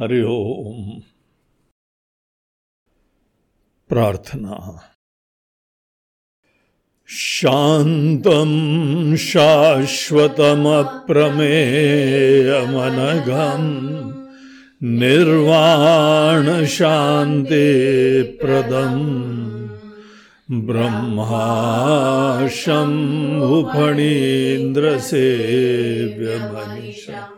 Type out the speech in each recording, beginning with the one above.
हरि ओम। प्रार्थना। शान्तं शाश्वतमप्रमेयमनघम् निर्वाणशान्तिप्रदम् ब्रह्माशम्भुफणीन्द्रसेव्यमनिशम्।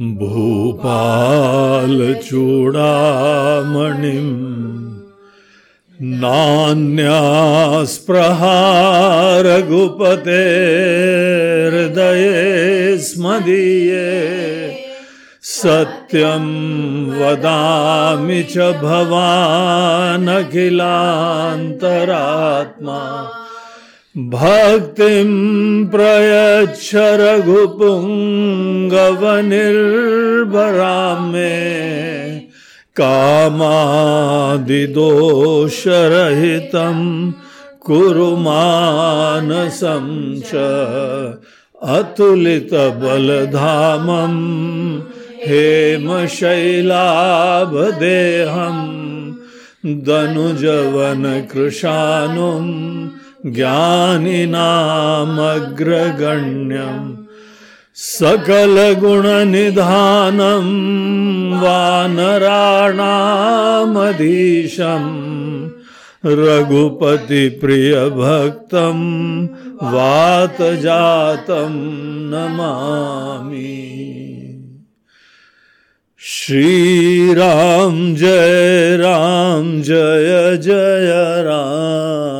भूपालचूडामणिम् नान्यास्पृहा रघुपते स्मदीये। सत्यं वदामि च भवानखिलान्तरात्मा। भक्तिं प्रयच्छ रघुपुङ्गवनिर्भरां मे कामादिदोषरहितं कुरु मानसं च अतुलितबलधामं हेमशैलाभदेहं दनुजवनकृशानुं ज्ञानिनामग्रगण्यम् सकलगुणनिधानं वानराणामधीशं रघुपतिप्रियभक्तं वातजातं नमामि। श्रीराम जय राम जय जय राम।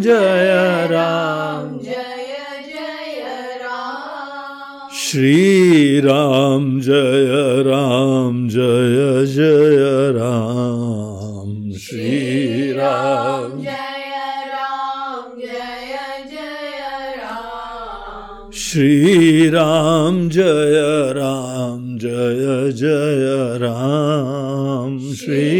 जय राम। जय जय राम। श्री राम श्री राम। जय राम जय जय राम। श्री श्री राम जय राम जय जय राम। श्री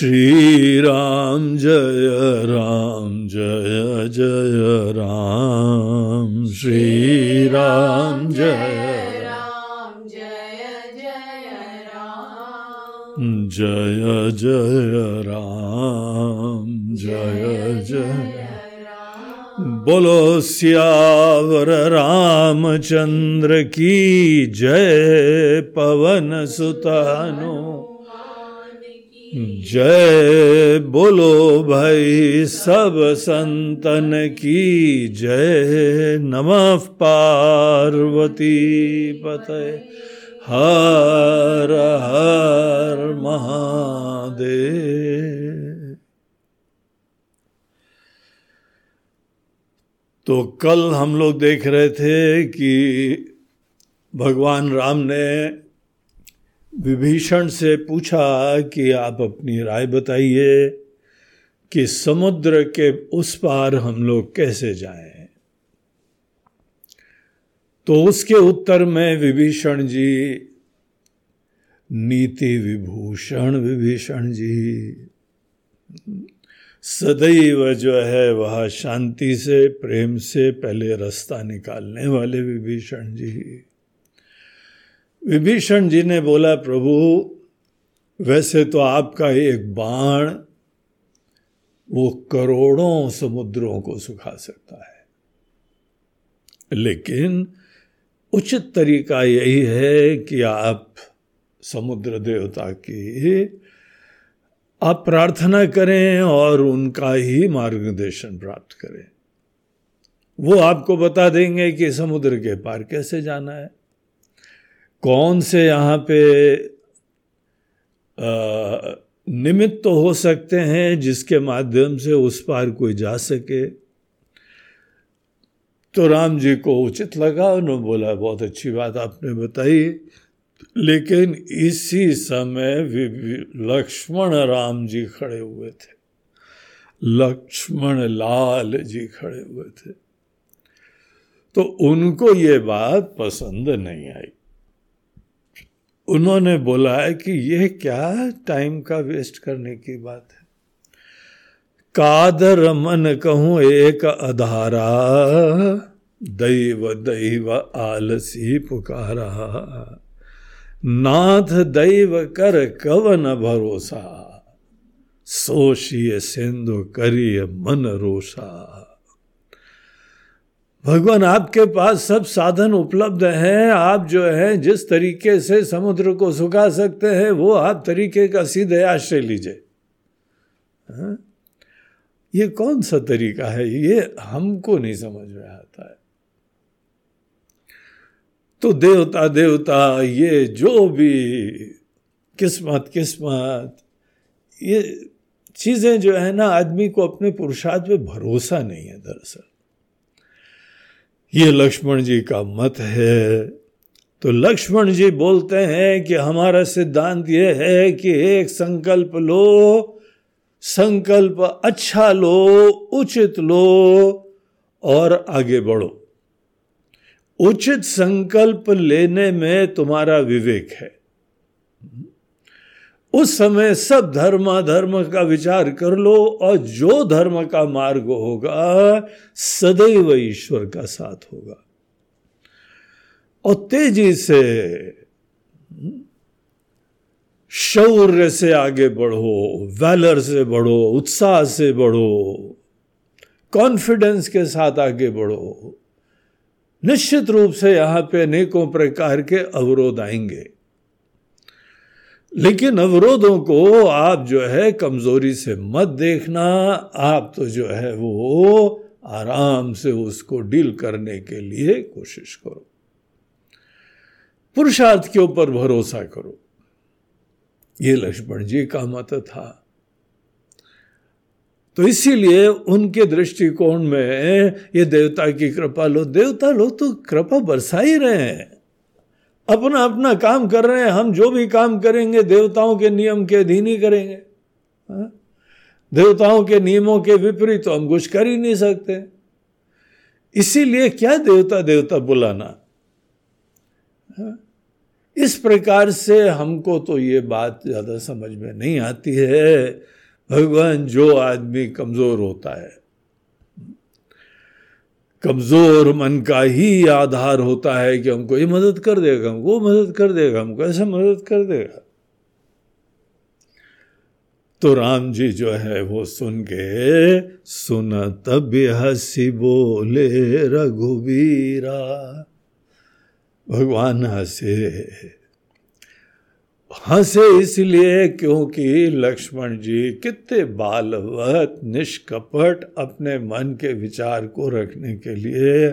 श्री राम जय राम, जय जय राम। श्री राम, जय जय जय राम, जय जय बोलो, सियावर रामचंद्र की जय, पवन सुतानो। जय बोलो भाई सब संतन की जय। नमः पार्वती पते हर हर महादेव। तो कल हम लोग देख रहे थे कि भगवान राम ने विभीषण से पूछा कि आप अपनी राय बताइए कि समुद्र के उस पार हम लोग कैसे जाएँ। तो उसके उत्तर में विभीषण जी, नीति विभूषण विभीषण जी, सदैव जो है वह शांति से, प्रेम से पहले रास्ता निकालने वाले विभीषण जी। विभीषण जी ने बोला, प्रभु, वैसे तो आपका एक बाण वो करोड़ों समुद्रों को सुखा सकता है। लेकिन उचित तरीका यही है कि आप समुद्र देवता की आप प्रार्थना करें और उनका ही मार्गदर्शन प्राप्त करें। वो आपको बता देंगे कि समुद्र के पार कैसे जाना है। कौन से यहाँ पे निमित्त तो हो सकते हैं जिसके माध्यम से उस पार कोई जा सके? तो राम जी को उचित लगा, उन्होंने बोला, बहुत अच्छी बात आपने बताई। लेकिन इसी समय लक्ष्मण राम जी खड़े हुए थे। लक्ष्मण लाल जी खड़े हुए थे। तो उनको ये बात पसंद नहीं आई। उन्होंने बोला है कि यह क्या टाइम का वेस्ट करने की बात है। कादर मन कहूँ एक अधारा, दैव दैव आलसी पुकारा। नाथ दैव कर कवन भरोसा, सोशिय सिंधु करिय मन रोषा भगवान आपके पास सब साधन उपलब्ध हैं। आप जो है, जिस तरीके से समुद्र को सुखा सकते हैं, वो आप तरीके का सीधे आश्रय लीजिए। हाँ? ये कौन सा तरीका है? ये हमको नहीं समझ में आता है। तो देवता देवता, ये जो भी, किस्मत किस्मत, ये चीज़ें जो है ना, आदमी को अपने पुरुषार्थ पे भरोसा नहीं है दरअसल। ये लक्ष्मण जी का मत है। तो लक्ष्मण जी बोलते हैं कि हमारा सिद्धांत ये है कि एक संकल्प लो, संकल्प अच्छा लो, उचित लो और आगे बढ़ो। उचित संकल्प लेने में तुम्हारा विवेक है। उस समय सब धर्म धर्म का विचार कर लो और जो धर्म का मार्ग होगा, सदैव ईश्वर का साथ होगा। और तेज़ी से शौर्य से आगे बढ़ो वैलर से बढ़ो, उत्साह से बढ़ो कॉन्फिडेंस के साथ आगे बढ़ो। निश्चित रूप से यहाँ पे अनेकों प्रकार के अवरोध आएँगे। लेकिन अवरोधों को आप जो है कमज़ोरी से मत देखना। आप तो जो है वो आराम से उसको डील करने के लिए कोशिश करो। पुरुषार्थ के ऊपर भरोसा करो। ये लक्ष्मण जी का मत था। तो इसीलिए उनके दृष्टिकोण में ये देवता की कृपा लो। देवता लोग तो कृपा बरसा ही रहे हैं। अपना अपना काम कर रहे हैं, हम जो भी काम करेंगे, देवताओं के नियम के अधीन ही करेंगे हा? देवताओं के नियमों के विपरीत तो हम कुछ कर ही नहीं सकते इसीलिए क्या देवता देवता बुलाना हा? इस प्रकार से हमको तो ये बात ज़्यादा समझ में नहीं आती है भगवान जो आदमी कमज़ोर होता है कमज़ोर मन का ही आधार होता है कि हमको ये मदद कर देगा, हमको मदद कर देगा, हमको ऐसे मदद कर देगा। तो राम जी जो है वो सुन के, सुन तब हसी बोले रघुवीरा, भगवान हंसे हंसे इसलिए क्योंकि लक्ष्मण जी कितने बालवत, निष्कपट अपने मन के विचार को रखने के लिए,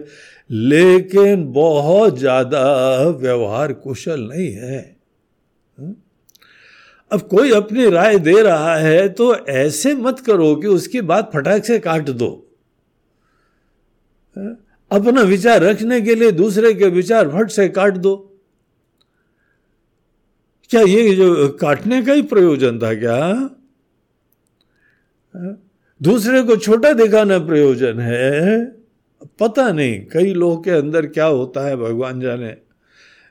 लेकिन बहुत ज़्यादा व्यवहार कुशल नहीं है। अब कोई अपनी राय दे रहा है तो ऐसे मत करो कि उसकी बात फटाक से काट दो। अपना विचार रखने के लिए दूसरे के विचार फट से काट दो। क्या ये जो काटने का ही प्रयोजन था क्या? दूसरे को छोटा दिखाना प्रयोजन है? पता नहीं, कई लोगों के अंदर क्या होता है, भगवान जाने।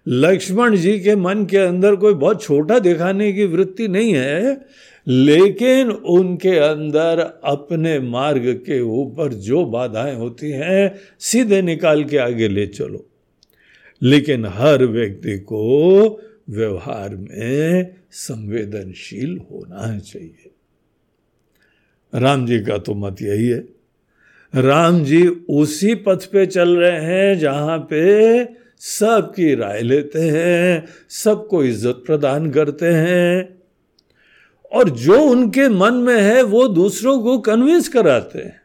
लक्ष्मण जी के मन के अंदर कोई बहुत छोटा दिखाने की वृत्ति नहीं है, लेकिन उनके अंदर अपने मार्ग के ऊपर जो बाधाएँ होती हैं, सीधे निकाल के आगे ले चलो। लेकिन हर व्यक्ति को व्यवहार में संवेदनशील होना चाहिए। राम जी का तो मत यही है। राम जी उसी पथ पे चल रहे हैं जहाँ पे सबकी राय लेते हैं, सबको इज़्ज़त प्रदान करते हैं। और जो उनके मन में है, वो दूसरों को कन्विंस कराते हैं।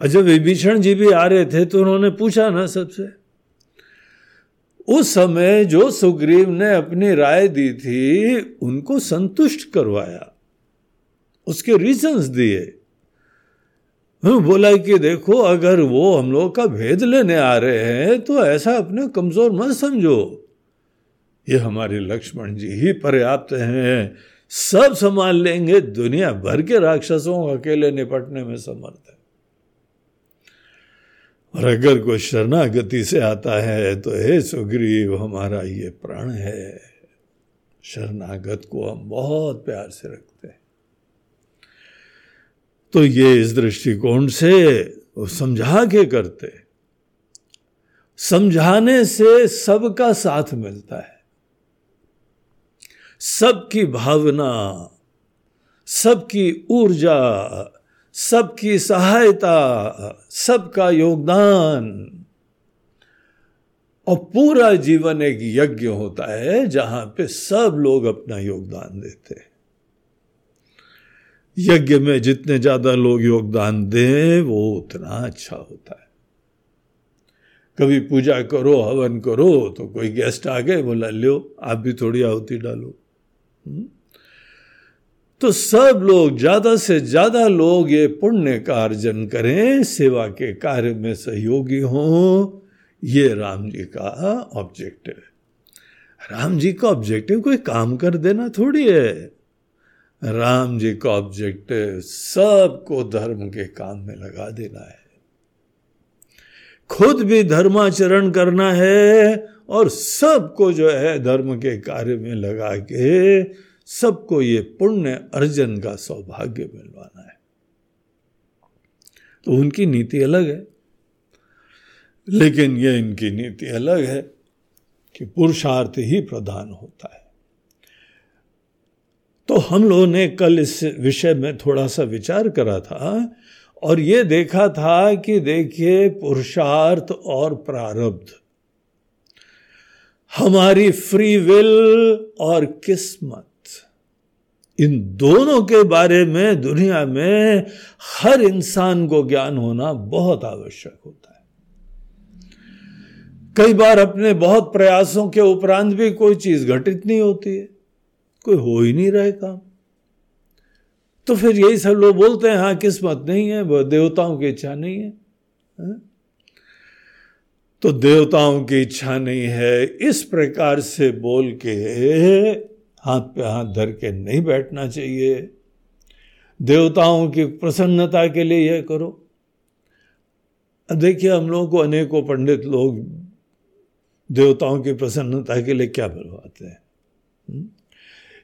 जब विभीषण जी भी आ रहे थे तो उन्होंने पूछा ना सबसे। उस समय जो सुग्रीव ने अपनी राय दी थी, उनको संतुष्ट करवाया। उसके रीजंस दिए। बोला कि देखो, अगर वो हम लोग का भेद लेने आ रहे हैं तो ऐसा अपने कमज़ोर मत समझो। ये हमारे लक्ष्मण जी ही पर्याप्त हैं। सब संभाल लेंगे। दुनिया भर के राक्षसों अकेले निपटने में समर्थ है। और अगर कोई शरणागति से आता है तो हे सुग्रीव, हमारा ये प्राण है। शरणागत को हम बहुत प्यार से रखते हैं। तो ये इस दृष्टिकोण से समझा के करते समझाने से सबका साथ मिलता है। सबकी भावना, सबकी ऊर्जा सबकी सहायता, सबका योगदान। और पूरा जीवन एक यज्ञ होता है, जहाँ पे सब लोग अपना योगदान देते हैं। यज्ञ में जितने ज़्यादा लोग योगदान दें, वो उतना अच्छा होता है। कभी पूजा करो, हवन करो तो कोई गेस्ट आ गए बोला लो आप भी थोड़ी आहुति डालो। हुँ? तो सब लोग, ज़्यादा से ज़्यादा लोग ये पुण्य का अर्जन करें, सेवा के कार्य में सहयोगी हों। ये राम जी का ऑब्जेक्टिव है। राम जी का ऑब्जेक्टिव कोई काम कर देना थोड़ी है। राम जी का ऑब्जेक्टिव सबको धर्म के काम में लगा देना है। खुद भी धर्माचरण करना है और सबको जो है धर्म के कार्य में लगा के सबको ये पुण्य अर्जन का सौभाग्य मिलवाना है। तो उनकी नीति अलग है, लेकिन ये इनकी नीति अलग है कि पुरुषार्थ ही प्रधान होता है। तो हम लोगों ने कल इस विषय में थोड़ा सा विचार करा था और ये देखा था कि देखिए, पुरुषार्थ और प्रारब्ध, हमारी फ्री विल और किस्मत इन दोनों के बारे में दुनिया में हर इंसान को ज्ञान होना बहुत आवश्यक होता है कई बार अपने बहुत प्रयासों के उपरांत भी कोई चीज़ घटित नहीं होती है कोई हो ही नहीं रहे काम तो फिर यही सब लोग बोलते हैं हाँ किस्मत नहीं है वह देवताओं की इच्छा नहीं है, है? तो देवताओं की इच्छा नहीं है इस प्रकार से बोल के हाथ पे हाथ धर के नहीं बैठना चाहिए। देवताओं की प्रसन्नता के लिए यह करो। देखिए, हम लोगों को अनेकों पंडित लोग देवताओं की प्रसन्नता के लिए क्या बनवाते हैं? हम्म?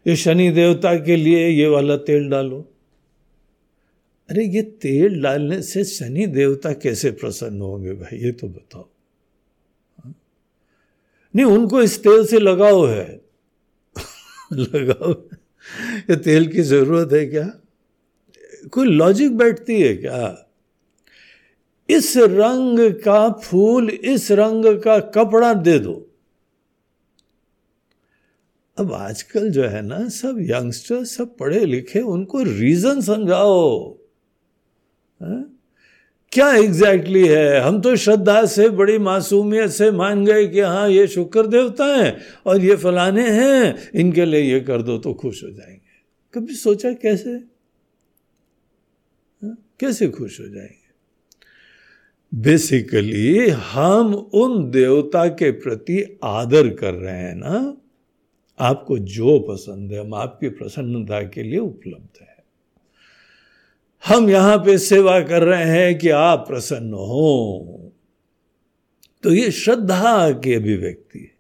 ये शनि देवता के लिए ये वाला तेल डालो। अरे, ये तेल डालने से शनि देवता कैसे प्रसन्न होंगे भाई? ये तो बताओ। हाँ? नहीं, उनको इस तेल से लगाव है। लगाओ। ये तेल की ज़रूरत है क्या? कोई लॉजिक बैठती है क्या? इस रंग का फूल, इस रंग का कपड़ा दे दो। अब आजकल जो है ना, सब यंगस्टर सब पढ़े लिखे, उनको रीजन समझाओ। है? क्या एग्जैक्टली है? हम तो श्रद्धा से, बड़ी मासूमियत से मान गए कि हाँ ये शुक्र देवता है और ये फलाने हैं। इनके लिए ये कर दो तो खुश हो जाएँगे। कभी सोचा कैसे? हा? कैसे खुश हो जाएँगे? बेसिकली हम उन देवता के प्रति आदर कर रहे हैं ना। आपको जो पसंद है, हम आपकी प्रसन्नता के लिए उपलब्ध है। हम यहाँ पे सेवा कर रहे हैं कि आप प्रसन्न हो। तो ये श्रद्धा की अभिव्यक्ति है।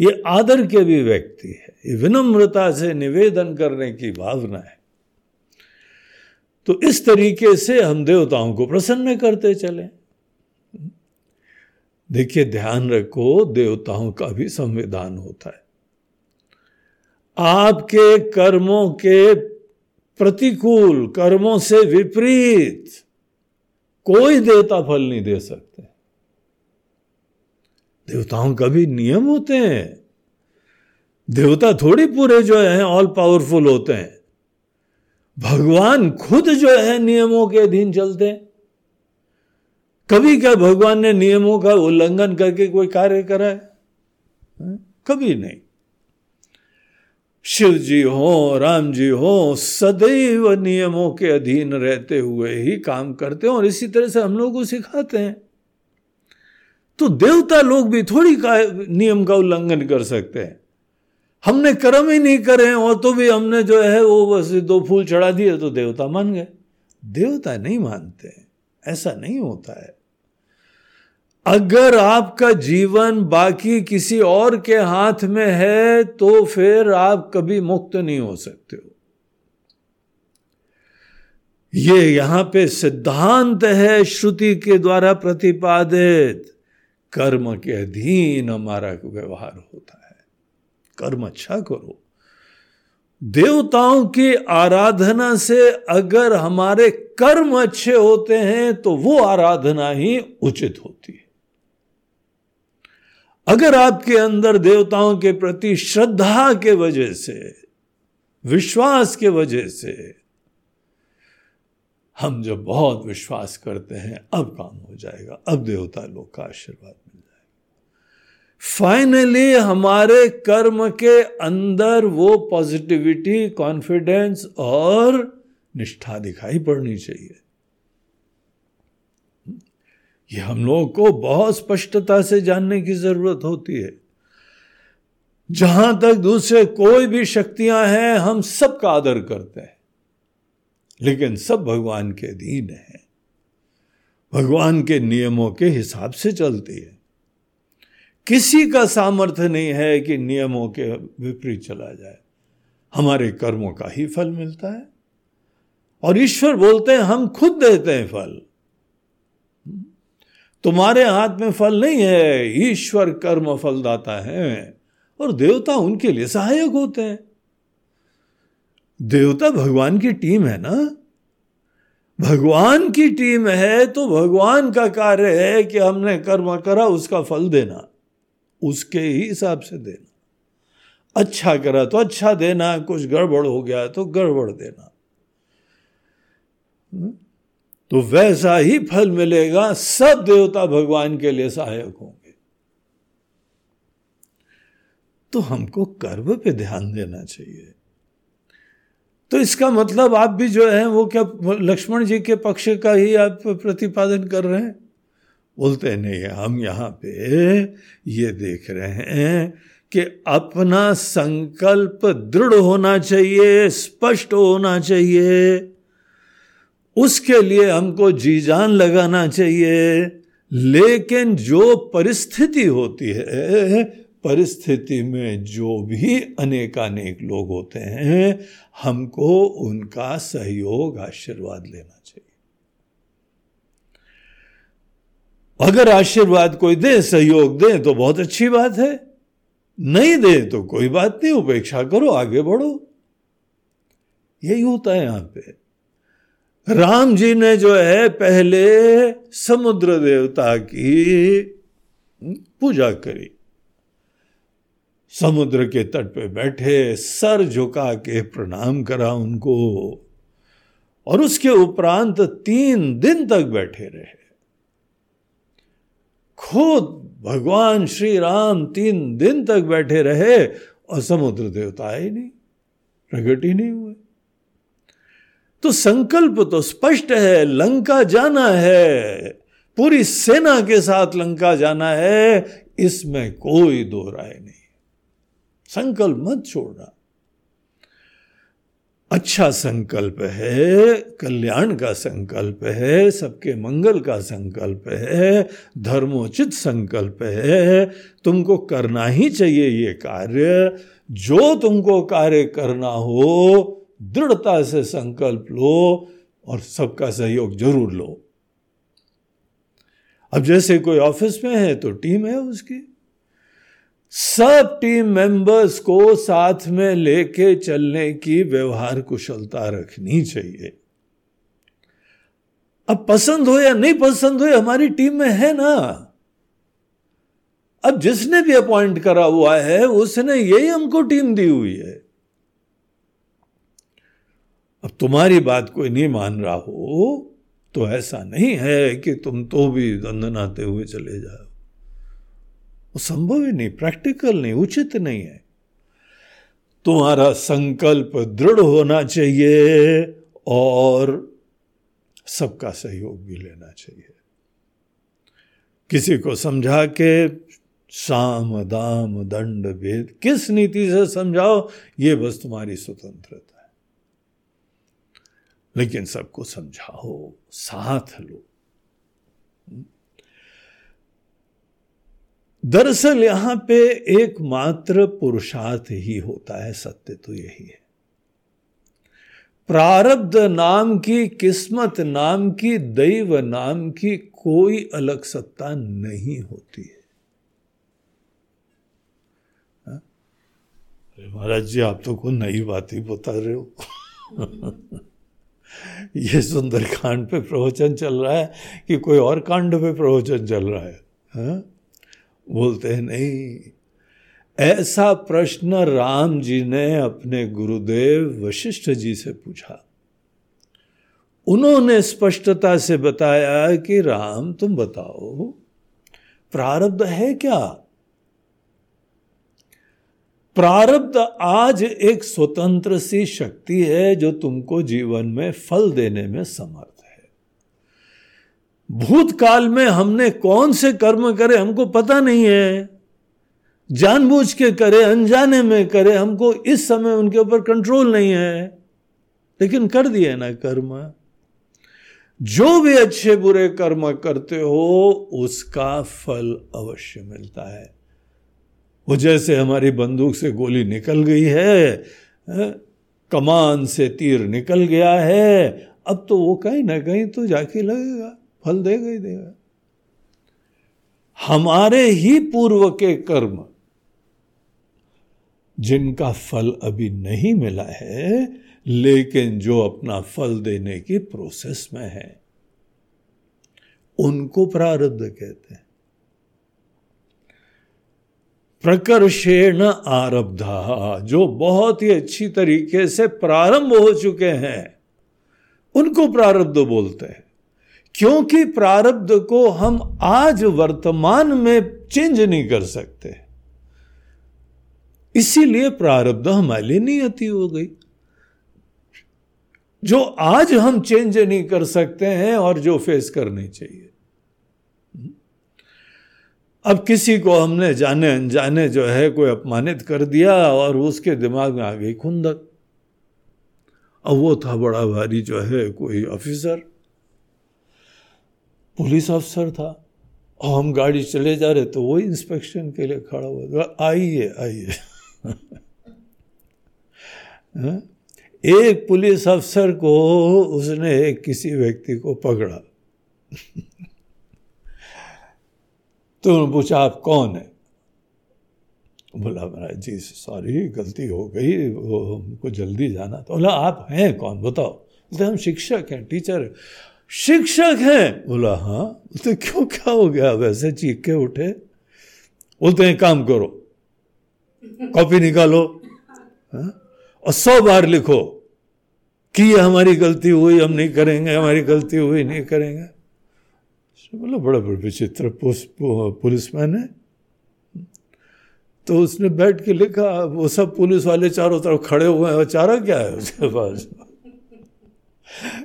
ये आदर की अभिव्यक्ति है। ये विनम्रता से निवेदन करने की भावना है। तो इस तरीके से हम देवताओं को प्रसन्न करते चले। देखिए, ध्यान रखो, देवताओं का भी संविधान होता है। आपके कर्मों के प्रतिकूल कर्मों से विपरीत कोई देवता फल नहीं दे सकते। देवताओं का भी नियम होते हैं। देवता थोड़ी पूरे जो है ऑल पावरफुल होते हैं। भगवान खुद जो है, नियमों के अधीन चलते हैं। कभी क्या भगवान ने नियमों का उल्लंघन करके कोई कार्य करा है, कभी नहीं। शिव जी हो, राम जी हो, सदैव नियमों के अधीन रहते हुए ही काम करते हैं और इसी तरह से हम लोग को सिखाते हैं। तो देवता लोग भी थोड़ी का नियम का उल्लंघन कर सकते हैं। हमने कर्म ही नहीं करे और तो भी हमने जो है वो बस दो फूल चढ़ा दिए तो देवता मान गए। देवता नहीं मानते, ऐसा नहीं होता है। अगर आपका जीवन बाकी किसी और के हाथ में है तो फिर आप कभी मुक्त नहीं हो सकते हो। ये यहाँ पे सिद्धांत है श्रुति के द्वारा प्रतिपादित। कर्म के अधीन हमारा व्यवहार होता है। कर्म अच्छा करो। देवताओं की आराधना से अगर हमारे कर्म अच्छे होते हैं तो वो आराधना ही उचित होती है। अगर आपके अंदर देवताओं के प्रति श्रद्धा के वजह से, विश्वास के वजह से, हम जब बहुत विश्वास करते हैं, अब काम हो जाएगा। अब देवता लोग का आशीर्वाद मिल जाएगा। फाइनली हमारे कर्म के अंदर वो पॉजिटिविटी कॉन्फिडेंस और निष्ठा दिखाई पड़नी चाहिए। ये हम लोगों को बहुत स्पष्टता से जानने की ज़रूरत होती है। जहाँ तक दूसरे कोई भी शक्तियाँ हैं, हम सबका आदर करते हैं। लेकिन सब भगवान के अधीन है। भगवान के नियमों के हिसाब से चलती है। किसी का सामर्थ्य नहीं है कि नियमों के विपरीत चला जाए। हमारे कर्मों का ही फल मिलता है। और ईश्वर बोलते हैं, हम खुद देते हैं फल। तुम्हारे हाथ में फल नहीं है, ईश्वर कर्म फलदाता है, और देवता उनके लिए सहायक होते हैं। देवता भगवान की टीम है ना? भगवान की टीम है तो भगवान का कार्य है कि हमने कर्म करा, उसका फल देना, उसके ही हिसाब से देना। अच्छा करा तो अच्छा देना, कुछ गड़बड़ हो गया तो गड़बड़ देना। तो वैसा ही फल मिलेगा, सब देवता भगवान के लिए सहायक होंगे। तो हमको कर्म पे ध्यान देना चाहिए। तो इसका मतलब आप भी जो है, वो क्या लक्ष्मण जी के पक्ष का ही आप प्रतिपादन कर रहे हैं? बोलते, नहीं, हम यहाँ पे ये देख रहे हैं कि अपना संकल्प दृढ़ होना चाहिए, स्पष्ट होना चाहिए। उसके लिए हमको जी जान लगाना चाहिए। लेकिन जो परिस्थिति होती है, परिस्थिति में जो भी अनेकानेक लोग होते हैं, हमको उनका सहयोग आशीर्वाद लेना चाहिए। अगर आशीर्वाद कोई दे, सहयोग दे तो बहुत अच्छी बात है। नहीं दे तो कोई बात नहीं, उपेक्षा करो, आगे बढ़ो। यही होता है यहाँ पे। राम जी ने जो है पहले समुद्र देवता की पूजा करी। समुद्र के तट पे बैठे, सर झुका के प्रणाम करा उनको और उसके उपरांत तीन दिन तक बैठे रहे। खुद भगवान श्री राम तीन दिन तक बैठे रहे और समुद्र देवता आए नहीं, प्रगट ही नहीं हुए। तो संकल्प तो स्पष्ट है, लंका जाना है। पूरी सेना के साथ लंका जाना है, इसमें कोई दो राय नहीं। संकल्प मत छोड़ना। अच्छा संकल्प है, कल्याण का संकल्प है, सबके मंगल का संकल्प है, धर्मोचित संकल्प है, तुमको करना ही चाहिए ये कार्य। जो तुमको कार्य करना हो दृढ़ता से संकल्प लो और सबका सहयोग ज़रूर लो। अब जैसे कोई ऑफ़िस में है तो टीम है उसकी। सब टीम मेंबर्स को साथ में लेके चलने की व्यवहार कुशलता रखनी चाहिए। अब पसंद हो या नहीं पसंद हो हमारी टीम में है ना। अब जिसने भी अपॉइंट करा हुआ है, उसने यही हमको टीम दी हुई है। अब तुम्हारी बात कोई नहीं मान रहा हो तो ऐसा नहीं है कि तुम तो भी दंदनाते हुए चले जाओ। वो संभव ही नहीं, प्रैक्टिकल नहीं, उचित नहीं है। तुम्हारा संकल्प दृढ़ होना चाहिए और सबका सहयोग भी लेना चाहिए। किसी को समझा के साम, दाम, दंड, भेद किस नीति से समझाओ, ये बस तुम्हारी स्वतंत्रता। लेकिन सबको समझाओ, साथ लो। दरअसल यहाँ पे एकमात्र पुरुषार्थ ही होता है, सत्य तो यही है। प्रारब्ध नाम की, किस्मत नाम की, दैव नाम की कोई अलग सत्ता नहीं होती है। हाँ? महाराज जी, आप तो कोई नई बात ही बता रहे हो। ये सुंदरकांड पे प्रवचन चल रहा है कि कोई और कांड पे प्रवचन चल रहा है, हा? बोलते हैं, नहीं, ऐसा प्रश्न राम जी ने अपने गुरुदेव वशिष्ठ जी से पूछा उन्होंने स्पष्टता से बताया कि राम, तुम बताओ, प्रारब्ध है क्या प्रारब्ध आज एक स्वतंत्र सी शक्ति है जो तुमको जीवन में फल देने में समर्थ है। भूतकाल में हमने कौन से कर्म करे हमको पता नहीं है। जानबूझ के करे, अनजाने में करे, हमको इस समय उनके ऊपर कंट्रोल नहीं है। लेकिन कर दिए ना कर्म। जो भी अच्छे बुरे कर्म करते हो, उसका फल अवश्य मिलता है। वो जैसे हमारी बंदूक से गोली निकल गई है कमान से तीर निकल गया है। अब तो वो कहीं ना कहीं तो जाके लगेगा, फल देगा ही देगा। हमारे ही पूर्व के कर्म, जिनका फल अभी नहीं मिला है, लेकिन जो अपना फल देने की प्रोसेस में है, उनको प्रारब्ध कहते हैं। प्रकर्षेण आरब्धा, जो बहुत ही अच्छी तरीके से प्रारंभ हो चुके हैं, उनको प्रारब्ध बोलते हैं। क्योंकि प्रारब्ध को हम आज वर्तमान में चेंज नहीं कर सकते। इसीलिए प्रारब्ध हमारे लिए नियति हो गई। जो आज हम चेंज नहीं कर सकते हैं और जो फेस करनी चाहिए। अब किसी को हमने जाने अनजाने जो है, कोई अपमानित कर दिया और उसके दिमाग में आ गई खुंदक। अब वो था बड़ा भारी जो है, कोई ऑफिसर पुलिस अफसर था। और हम गाड़ी चले जा रहे तो वो इंस्पेक्शन के लिए खड़ा हुआ आइए आइए। हाँ? एक पुलिस अफसर को उसने किसी व्यक्ति को पकड़ा। तो उन्होंने पूछा, आप कौन है? बोला, महाराज जी, सॉरी, गलती हो गई, वो हमको जल्दी जाना तो बोला, आप हैं कौन, बताओ? बोलते, हम शिक्षक हैं, टीचर शिक्षक हैं? बोला हाँ। बोलते, क्यों, क्या हो गया? वैसे चीख के उठे? बोलते हैं काम करो, कॉपी निकालो, हा? और सौ बार लिखो कि हमारी गलती हुई, हम नहीं करेंगे, हमारी गलती हुई, नहीं करेंगे। बोला, बड़ा बड़ा विचित्र पुलिसमैन है। तो उसने बैठ के लिखा, वो सब पुलिस वाले चारों तरफ़ खड़े हुए हैं, चारा क्या है उसके पास?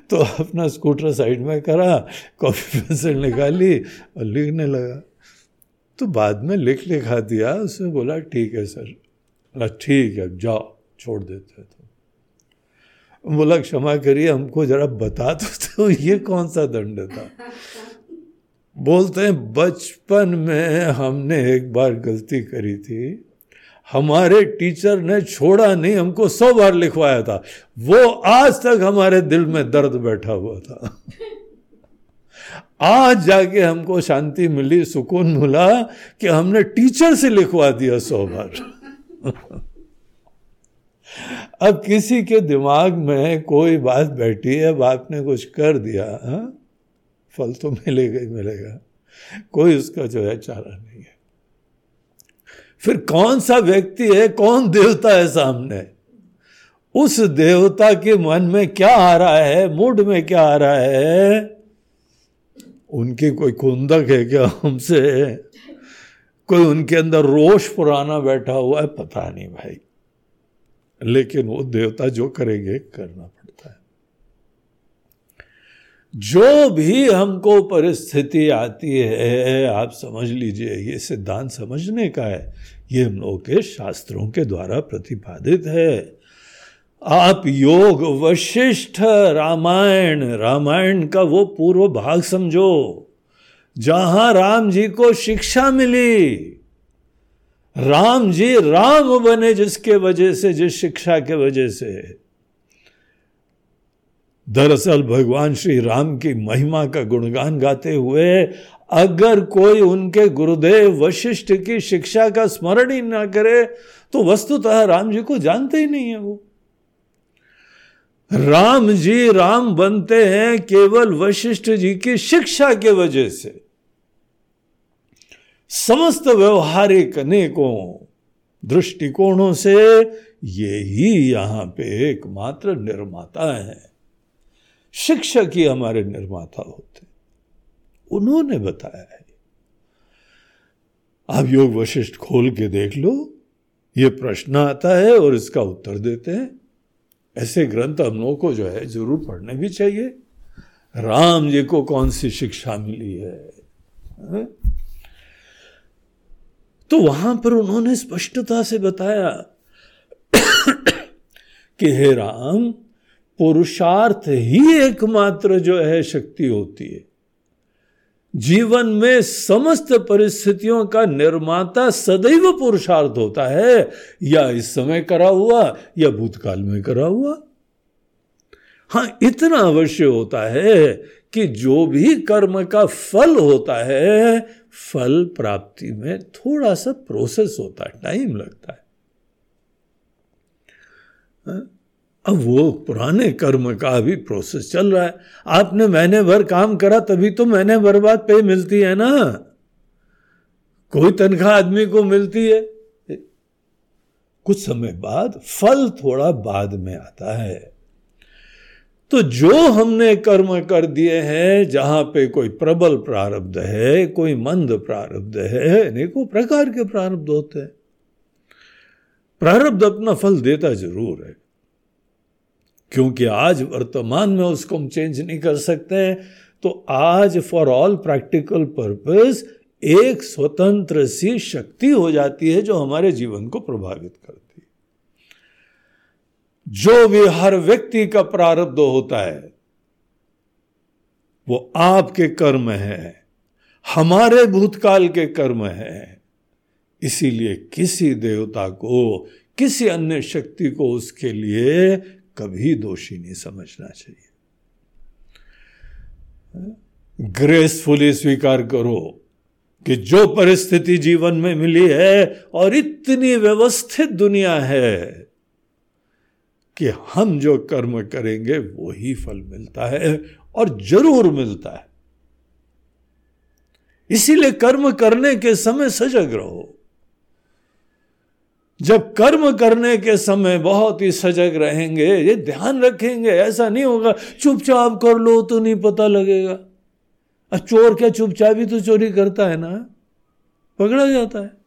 तो अपना स्कूटर साइड में करा, कॉपी पेंसिल निकाली और लिखने लगा। तो बाद में लिख लिखा दिया, उसने बोला, ठीक है सर। बोला, ठीक है जाओ, छोड़ देते तो बोला, क्षमा करिए, हमको जरा बता दो तो ये कौन सा दंड था? बोलते हैं, बचपन में हमने एक बार गलती करी थी। हमारे टीचर ने छोड़ा नहीं, हमको सौ बार लिखवाया था। वो आज तक हमारे दिल में दर्द बैठा हुआ था। आज जाके हमको शांति मिली, सुकून मिला कि हमने टीचर से लिखवा दिया सौ बार। अब किसी के दिमाग में कोई बात बैठी है, अब आपने कुछ कर दिया, हा? फल तो मिलेगा ही मिलेगा। कोई उसका जो है चारा नहीं है। फिर कौन सा व्यक्ति है, कौन देवता है सामने? उस देवता के मन में क्या आ रहा है, मूड में क्या आ रहा है? उनकी कोई कुंदक है क्या हमसे? कोई उनके अंदर रोष पुराना बैठा हुआ है? पता नहीं भाई। लेकिन वो देवता जो करेंगे, करना जो भी हमको परिस्थिति आती है, आप समझ लीजिए, ये सिद्धांत समझने का है। ये हम लोगों के शास्त्रों के द्वारा प्रतिपादित है। आप योग वशिष्ठ रामायण रामायण का वो पूर्व भाग समझो, जहाँ राम जी को शिक्षा मिली। राम जी राम बने जिसके वजह से, जिस शिक्षा के वजह से। दरअसल भगवान श्री राम की महिमा का गुणगान गाते हुए, अगर कोई उनके गुरुदेव वशिष्ठ की शिक्षा का स्मरण ही ना करे तो वस्तुतः राम जी को जानते ही नहीं है वो। राम जी राम बनते हैं केवल वशिष्ठ जी की शिक्षा के वजह से। समस्त व्यवहारिक अनेकों दृष्टिकोणों से ये ही यहाँ पे एकमात्र निर्माता है। शिक्षक ही हमारे निर्माता होते उन्होंने बताया है। आप योग वशिष्ठ खोल के देख लो ये प्रश्न आता है और इसका उत्तर देते हैं। ऐसे ग्रंथ हम लोगों को जो है ज़रूर पढ़ने भी चाहिए। राम जी को कौन सी शिक्षा मिली है, है? तो वहाँ पर उन्होंने स्पष्टता से बताया कि हे राम पुरुषार्थ ही एकमात्र जो है शक्ति होती है। जीवन में समस्त परिस्थितियों का निर्माता सदैव पुरुषार्थ होता है। या इस समय करा हुआ, या भूतकाल में करा हुआ। हाँ, इतना अवश्य होता है कि जो भी कर्म का फल होता है, फल प्राप्ति में थोड़ा सा प्रोसेस होता है टाइम लगता है। हाँ? अब वो पुराने कर्म का भी प्रोसेस चल रहा है। आपने महीने भर काम करा, तभी तो महीने भर बाद पे मिलती है ना। कोई तनख्वाह आदमी को मिलती है। कुछ समय बाद फल थोड़ा बाद में आता है। तो जो हमने कर्म कर दिए हैं, जहाँ पे कोई प्रबल प्रारब्ध है, कोई मंद प्रारब्ध है, अनेकों प्रकार के प्रारब्ध होते हैं। प्रारब्ध अपना फल देता ज़रूर है। क्योंकि आज वर्तमान में उसको हम चेंज नहीं कर सकते तो आज फॉर ऑल प्रैक्टिकल पर्पस एक स्वतंत्र सी शक्ति हो जाती है जो हमारे जीवन को प्रभावित करती है। जो भी हर व्यक्ति का प्रारब्ध होता है, वो आपके कर्म है, हमारे भूतकाल के कर्म है। इसीलिए किसी देवता को, किसी अन्य शक्ति को उसके लिए कभी दोषी नहीं समझना चाहिए। ग्रेसफुली स्वीकार करो कि जो परिस्थिति जीवन में मिली है और इतनी व्यवस्थित दुनिया है कि हम जो कर्म करेंगे वो ही फल मिलता है और ज़रूर मिलता है। इसीलिए कर्म करने के समय सजग रहो। जब कर्म करने के समय बहुत ही सजग रहेंगे, ये ध्यान रखेंगे, ऐसा नहीं होगा, चुपचाप कर लो तो नहीं पता लगेगा। चोर क्या चुपचाप ही तो चोरी करता है ना? पकड़ा जाता है।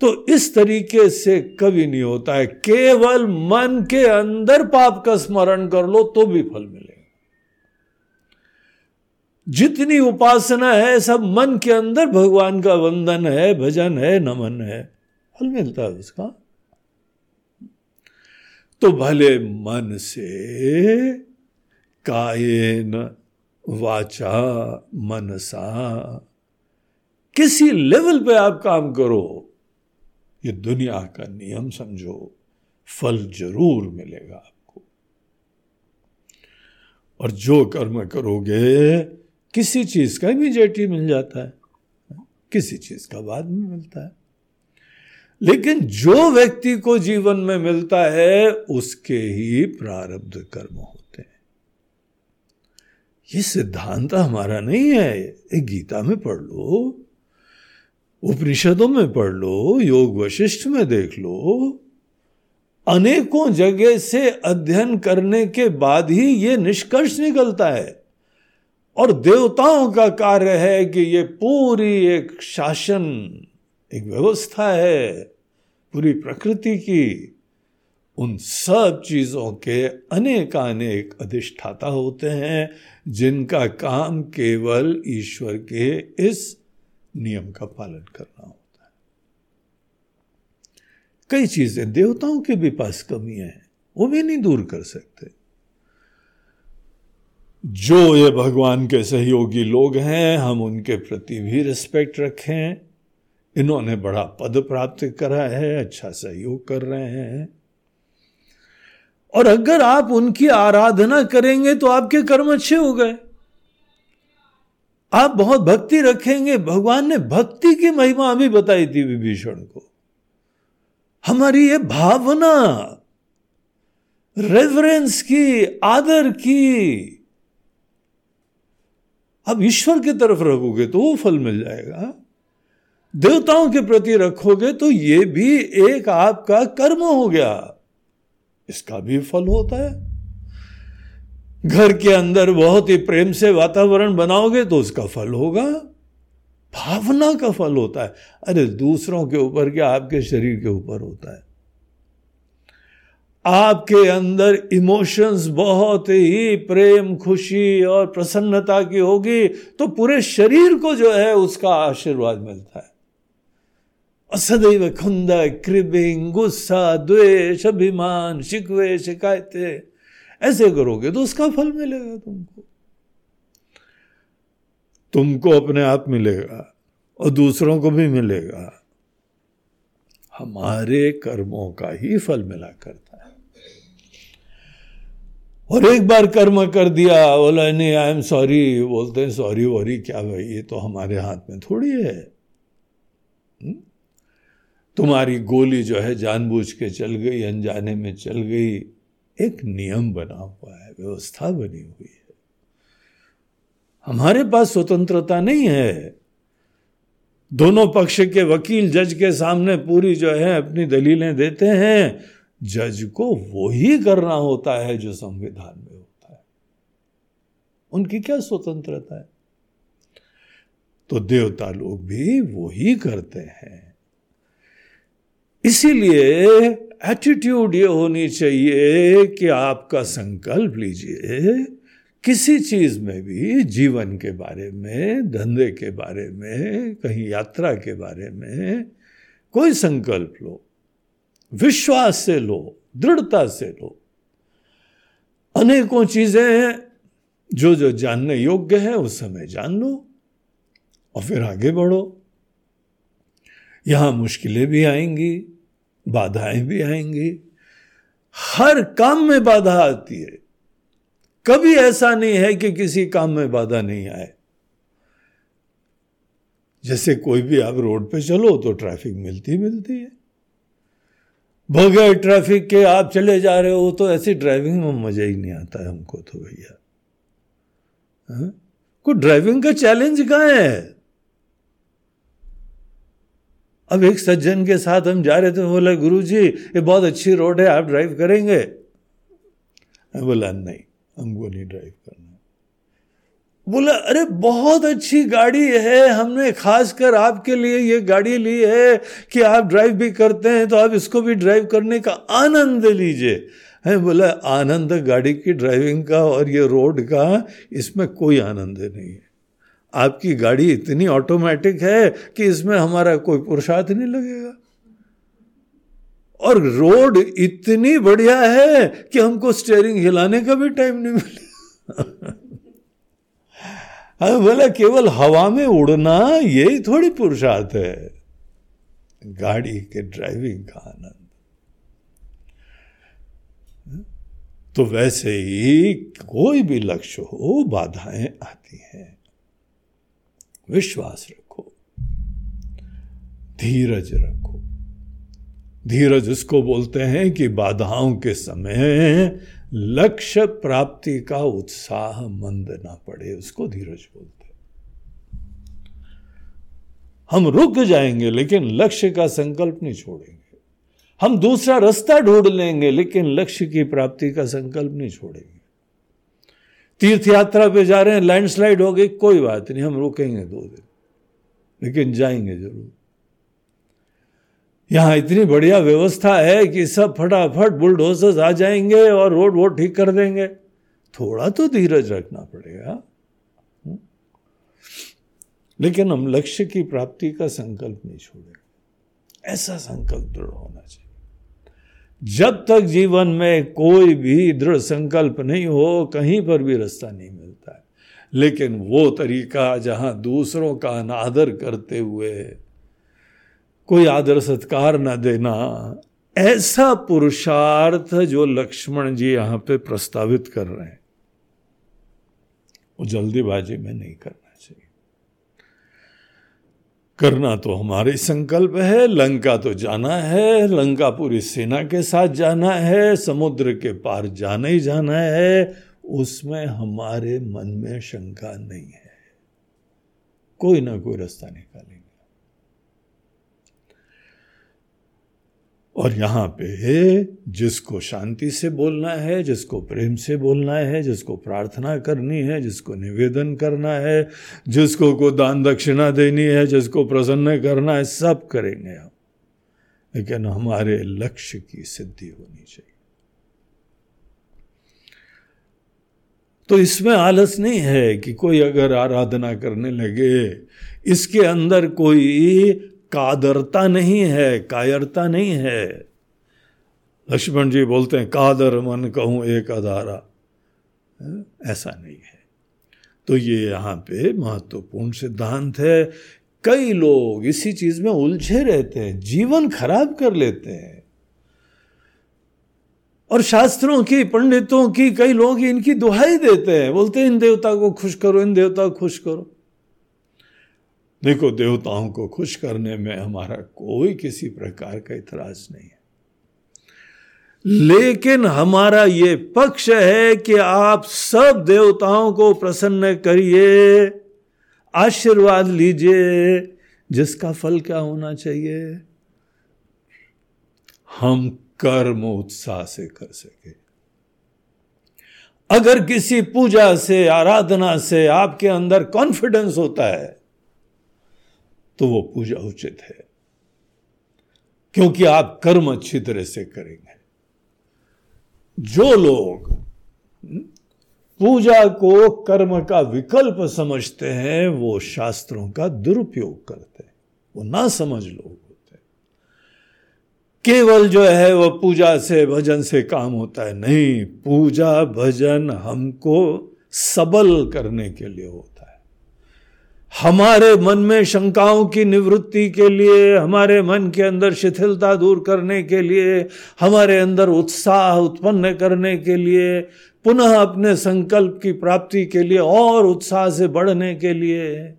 तो इस तरीके से कभी नहीं होता है, केवल मन के अंदर पाप का स्मरण कर लो तो भी फल मिलेगा। जितनी उपासना है, सब मन के अंदर भगवान का वंदन है, भजन है, नमन है। फल मिलता है उसका। तो भले मन से कायन वाचा मनसा, किसी लेवल पे आप काम करो, ये दुनिया का नियम समझो, फल ज़रूर मिलेगा आपको। और जो कर्म करोगे, किसी चीज़ का इमीजिएटली मिल जाता है, किसी चीज़ का बाद में मिलता है। लेकिन जो व्यक्ति को जीवन में मिलता है, उसके ही प्रारब्ध कर्म होते हैं। ये सिद्धांत हमारा नहीं है। एक गीता में पढ़ लो, उपनिषदों में पढ़ लो, योग वशिष्ठ में देख लो, अनेकों जगह से अध्ययन करने के बाद ही ये निष्कर्ष निकलता है। और देवताओं का कार्य है कि ये पूरी एक शासन एक व्यवस्था है पूरी प्रकृति की, उन सब चीज़ों के अनेकानेक अधिष्ठाता होते हैं, जिनका काम केवल ईश्वर के इस नियम का पालन करना होता है। कई चीज़ें देवताओं के भी पास कमियाँ हैं, वो भी नहीं दूर कर सकते। जो ये भगवान के सहयोगी लोग हैं, हम उनके प्रति भी रिस्पेक्ट रखें। इन्होंने बड़ा पद प्राप्त करा है अच्छा सहयोग कर रहे हैं। और अगर आप उनकी आराधना करेंगे तो आपके कर्म अच्छे हो गए। आप बहुत भक्ति रखेंगे। भगवान ने भक्ति की महिमा अभी बताई थी विभीषण को। हमारी ये भावना रेफरेंस की, आदर की अब ईश्वर की तरफ़ रखोगे तो वो फल मिल जाएगा। देवताओं के प्रति रखोगे तो ये भी एक आपका कर्म हो गया। इसका भी फल होता है। घर के अंदर बहुत ही प्रेम से वातावरण बनाओगे तो उसका फल होगा। भावना का फल होता है। अरे, दूसरों के ऊपर क्या? आपके शरीर के ऊपर होता है। आपके अंदर इमोशंस बहुत ही प्रेम, खुशी और प्रसन्नता की होगी तो पूरे शरीर को जो है उसका आशीर्वाद मिलता है। सदैव खुंद क्रिबिंग गुस्सा, द्वेष, अभिमान शिकवे शिकायतें ऐसे करोगे तो उसका फल मिलेगा तुमको। तुमको अपने आप मिलेगा और दूसरों को भी मिलेगा। हमारे कर्मों का ही फल मिला करता है। और एक बार कर्म कर दिया, बोला, नहीं आई एम सॉरी बोलते हैं सॉरी वॉरी क्या भाई, ये तो हमारे हाथ में थोड़ी हुँ? तुम्हारी गोली जो है जानबूझ के चल गई, अनजाने में चल गई। एक नियम बना हुआ है, व्यवस्था बनी हुई है। हमारे पास स्वतंत्रता नहीं है। दोनों पक्ष के वकील जज के सामने पूरी जो है अपनी दलीलें देते हैं। जज को वो ही करना होता है जो संविधान में होता है। उनकी क्या स्वतंत्रता है? तो देवता लोग भी वो ही करते हैं। इसीलिए एटीट्यूड ये होनी चाहिए कि आपका संकल्प लीजिए, किसी चीज़ में भी, जीवन के बारे में, धंधे के बारे में, कहीं यात्रा के बारे में कोई संकल्प लो, विश्वास से लो, दृढ़ता से लो। अनेकों चीज़ें जो जो जानने योग्य है, उस समय जान लो और फिर आगे बढ़ो। यहाँ मुश्किलें भी आएँगी, बाधाएँ भी आएँगी। हर काम में बाधा आती है। कभी ऐसा नहीं है कि किसी काम में बाधा नहीं आए। जैसे कोई भी आप रोड पे चलो तो ट्रैफ़िक मिलती मिलती है। बगैर ट्रैफ़िक के आप चले जा रहे हो तो ऐसी ड्राइविंग में मज़ा ही नहीं आता है हमको तो भैया। को ड्राइविंग का चैलेंज कहाँ है? अब एक सज्जन के साथ हम जा रहे थे बोला गुरु जी ये बहुत अच्छी रोड है, आप ड्राइव करेंगे? मैं बोला, नहीं, हमको नहीं ड्राइव करना बोला, अरे, बहुत अच्छी गाड़ी है, हमने खासकर आपके लिए ये गाड़ी ली है कि आप ड्राइव भी करते हैं तो आप इसको भी ड्राइव करने का आनंद लीजिए. है बोला, आनंद गाड़ी की ड्राइविंग का और ये रोड का, इसमें कोई आनंद नहीं है। आपकी गाड़ी इतनी ऑटोमेटिक है कि इसमें हमारा कोई पुरुषार्थ नहीं लगेगा। और रोड इतनी बढ़िया है कि हमको स्टेयरिंग हिलाने का भी टाइम नहीं मिला। हाँ बोला, केवल हवा में उड़ना, यही थोड़ी पुरुषार्थ है। गाड़ी के ड्राइविंग का आनंद। तो वैसे ही कोई भी लक्ष्य हो, बाधाएँ आती हैं। विश्वास रखो। धीरज रखो। धीरज उसको बोलते हैं कि बाधाओं के समय लक्ष्य प्राप्ति का उत्साह मंद ना पड़े, उसको धीरज बोलते हम रुक जाएँगे, लेकिन लक्ष्य का संकल्प नहीं छोड़ेंगे। हम दूसरा रास्ता ढूंढ लेंगे, लेकिन लक्ष्य की प्राप्ति का संकल्प नहीं छोड़ेंगे। तीर्थ यात्रा पे जा रहे हैं लैंडस्लाइड हो गई, कोई बात नहीं, हम रुकेंगे दो दिन, लेकिन जाएँगे ज़रूर। यहाँ इतनी बढ़िया व्यवस्था है कि सब फटाफट बुलडोजर्स आ जाएँगे और रोड वोड ठीक कर देंगे। थोड़ा तो धीरज रखना पड़ेगा। लेकिन हम लक्ष्य की प्राप्ति का संकल्प नहीं छोड़ेंगे। ऐसा संकल्प दृढ़ होना चाहिए। जब तक जीवन में कोई भी दृढ़ संकल्प नहीं हो, कहीं पर भी रास्ता नहीं मिलता है। लेकिन वो तरीका जहाँ दूसरों का अनादर करते हुए कोई आदर सत्कार न देना, ऐसा पुरुषार्थ जो लक्ष्मण जी यहाँ पे प्रस्तावित कर रहे हैं, वो जल्दीबाजी में नहीं करना करना तो हमारे संकल्प है, लंका तो जाना है, लंका पूरी सेना के साथ जाना है, समुद्र के पार जाना ही जाना है, उसमें हमारे मन में शंका नहीं है। कोई ना कोई रास्ता निकालेंगे और यहाँ पे जिसको शांति से बोलना है, जिसको प्रेम से बोलना है, जिसको प्रार्थना करनी है, जिसको निवेदन करना है, जिसको को दान दक्षिणा देनी है, जिसको प्रसन्न करना है, सब करेंगे हम। लेकिन हमारे लक्ष्य की सिद्धि होनी चाहिए। तो इसमें आलस नहीं है कि कोई अगर आराधना करने लगे, इसके अंदर कोई कादरता नहीं है, कायरता नहीं है। लक्ष्मण जी बोलते हैं, कादर मन कहूँ एक अधारा। ऐसा नहीं है। तो ये यहाँ पे महत्वपूर्ण सिद्धांत है। कई लोग इसी चीज़ में उलझे रहते हैं, जीवन खराब कर लेते हैं। और शास्त्रों की, पंडितों की, कई लोग इनकी दुहाई देते हैं। बोलते हैं, इन देवता को खुश करो, इन देवता को खुश करो। देखो, देवताओं को खुश करने में हमारा कोई किसी प्रकार का इतराज नहीं है। लेकिन हमारा ये पक्ष है कि आप सब देवताओं को प्रसन्न करिए, आशीर्वाद लीजिए, जिसका फल क्या होना चाहिए? हम कर्म उत्साह से कर सके। अगर किसी पूजा से, आराधना से आपके अंदर कॉन्फिडेंस होता है तो वो पूजा उचित है। क्योंकि आप कर्म अच्छी तरह से करेंगे। जो लोग पूजा को कर्म का विकल्प समझते हैं, वो शास्त्रों का दुरुपयोग करते हैं। वो ना समझ लोग होते हैं। केवल जो है वो पूजा से, भजन से काम होता है। नहीं, पूजा, भजन हमको सबल करने के लिए होता हमारे मन में शंकाओं की निवृत्ति के लिए, हमारे मन के अंदर शिथिलता दूर करने के लिए, हमारे अंदर उत्साह उत्पन्न करने के लिए, पुनः अपने संकल्प की प्राप्ति के लिए, और उत्साह से बढ़ने के लिए,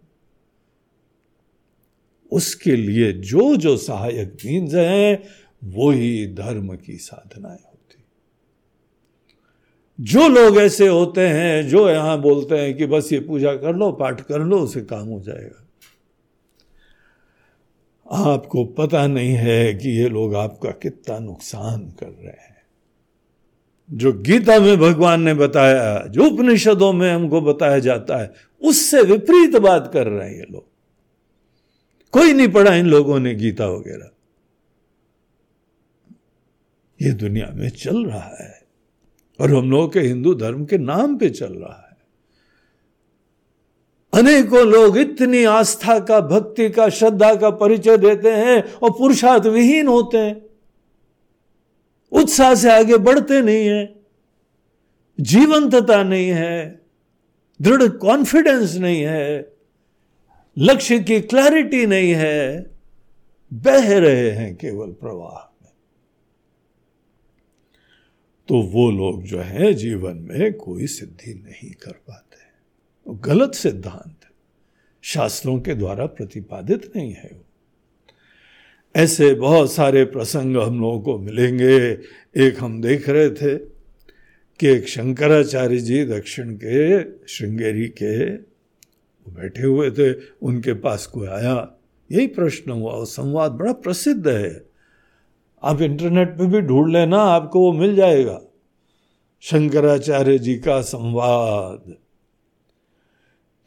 उसके लिए जो जो सहायक मीन्स हैं वो ही धर्म की साधनाएँ। जो लोग ऐसे होते हैं, जो यहाँ बोलते हैं कि बस ये पूजा कर लो, पाठ कर लो, उसे काम हो जाएगा। आपको पता नहीं है कि ये लोग आपका कितना नुकसान कर रहे हैं। जो गीता में भगवान ने बताया, जो उपनिषदों में हमको बताया जाता है, उससे विपरीत बात कर रहे हैं ये लोग। कोई नहीं पढ़ा इन लोगों ने गीता वगैरह। ये दुनिया में चल रहा है। और हम लोगों के हिंदू धर्म के नाम पे चल रहा है। अनेकों लोग इतनी आस्था का, भक्ति का, श्रद्धा का परिचय देते हैं और पुरुषार्थ विहीन होते हैं। उत्साह से आगे बढ़ते नहीं है। जीवंतता नहीं है। दृढ़ कॉन्फिडेंस नहीं है। लक्ष्य की क्लैरिटी नहीं है। बह रहे हैं केवल प्रवाह में तो वो लोग जो है जीवन में कोई सिद्धि नहीं कर पाते। वो गलत सिद्धांत शास्त्रों के द्वारा प्रतिपादित नहीं है वो। ऐसे बहुत सारे प्रसंग हम लोगों को मिलेंगे। एक हम देख रहे थे कि एक शंकराचार्य जी दक्षिण के श्रृंगेरी के बैठे हुए थे। उनके पास कोई आया। यही प्रश्न हुआ। और संवाद बड़ा प्रसिद्ध है। आप इंटरनेट पे भी ढूंढ लेना, आपको वो मिल जाएगा। शंकराचार्य जी का संवाद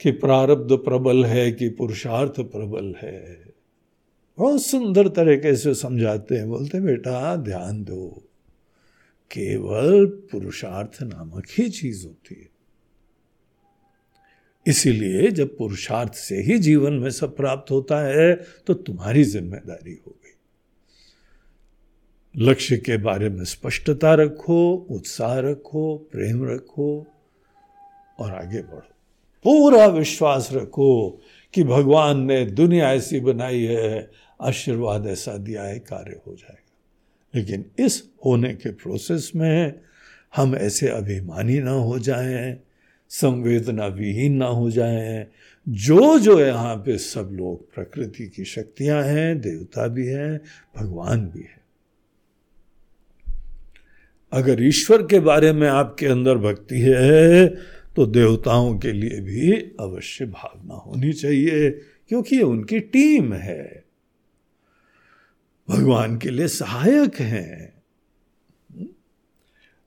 कि प्रारब्ध प्रबल है कि पुरुषार्थ प्रबल है। बहुत सुंदर तरीके से समझाते हैं। बोलते बेटा, ध्यान दो। केवल पुरुषार्थ नामक ही चीज़ होती है। इसीलिए जब पुरुषार्थ से ही जीवन में सब प्राप्त होता है तो तुम्हारी ज़िम्मेदारी हो। गई लक्ष्य के बारे में स्पष्टता रखो, उत्साह रखो, प्रेम रखो और आगे बढ़ो। पूरा विश्वास रखो कि भगवान ने दुनिया ऐसी बनाई है, आशीर्वाद ऐसा दिया है, कार्य हो जाएगा। लेकिन इस होने के प्रोसेस में हम ऐसे अभिमानी ना हो जाएँ संवेदना विहीन ना हो जाएँ। जो जो यहाँ पे सब लोग प्रकृति की शक्तियाँ हैं, देवता भी हैं, भगवान भी है। अगर ईश्वर के बारे में आपके अंदर भक्ति है तो देवताओं के लिए भी अवश्य भावना होनी चाहिए, क्योंकि ये उनकी टीम है। भगवान के लिए सहायक हैं।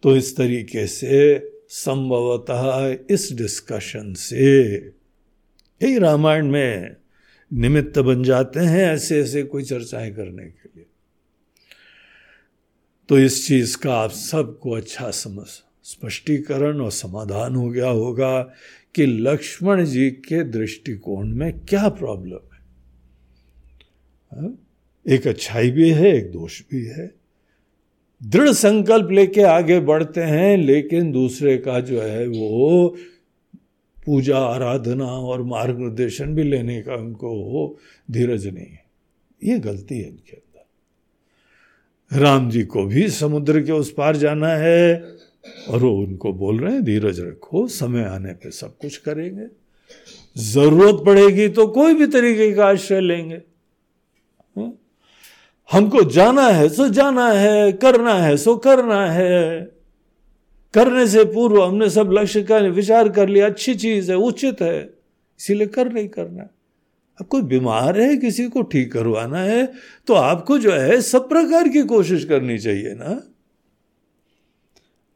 तो इस तरीके से संभवतः इस डिस्कशन से यही रामायण में निमित्त बन जाते हैं ऐसे ऐसे कोई चर्चाएँ करने के लिए। तो इस चीज़ का आप सबको अच्छा समझ, स्पष्टीकरण और समाधान हो गया होगा कि लक्ष्मण जी के दृष्टिकोण में क्या प्रॉब्लम है। हाँ? एक अच्छाई भी है, एक दोष भी है। दृढ़ संकल्प लेके आगे बढ़ते हैं, लेकिन दूसरे का जो है वो पूजा, आराधना और मार्गदर्शन भी लेने का उनको धीरज नहीं है। ये गलती है इनके राम जी को भी समुद्र के उस पार जाना है। और वो उनको बोल रहे हैं, धीरज रखो, समय आने पे सब कुछ करेंगे। ज़रूरत पड़ेगी तो कोई भी तरीके का आश्रय लेंगे। हमको जाना है सो जाना है, करना है सो करना है। करने से पूर्व हमने सब लक्ष्य का विचार कर लिया, अच्छी चीज़ है, उचित है, इसीलिए कर नहीं करना। अब कोई बीमार है, किसी को ठीक करवाना है तो आपको जो है, सब प्रकार की कोशिश करनी चाहिए ना।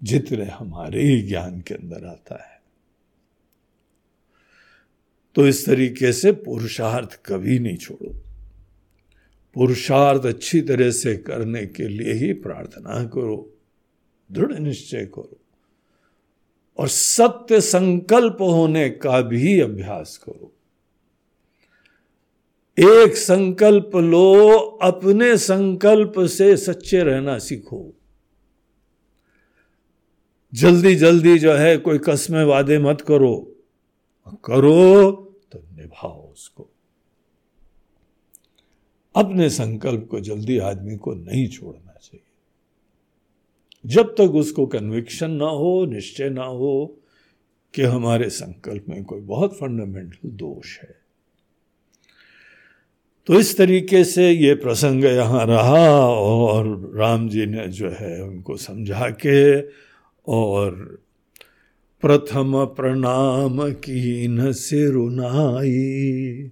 जितने हमारे ही ज्ञान के अंदर आता है। तो इस तरीके से पुरुषार्थ कभी नहीं छोड़ो। पुरुषार्थ अच्छी तरह से करने के लिए ही प्रार्थना करो, दृढ़ निश्चय करो, और सत्य संकल्प होने का भी अभ्यास करो। एक संकल्प लो, अपने संकल्प से सच्चे रहना सीखो। जल्दी जल्दी जो है, कोई कस्मे वादे मत करो। करो तो निभाओ उसको। अपने संकल्प को जल्दी आदमी को नहीं छोड़ना चाहिए। जब तक उसको कन्विक्शन ना हो, निश्चय ना हो कि हमारे संकल्प में कोई बहुत फंडामेंटल दोष है। तो इस तरीके से ये प्रसंग यहाँ रहा और राम जी ने जो है उनको समझा के और प्रथम प्रणाम की न सिरुनाई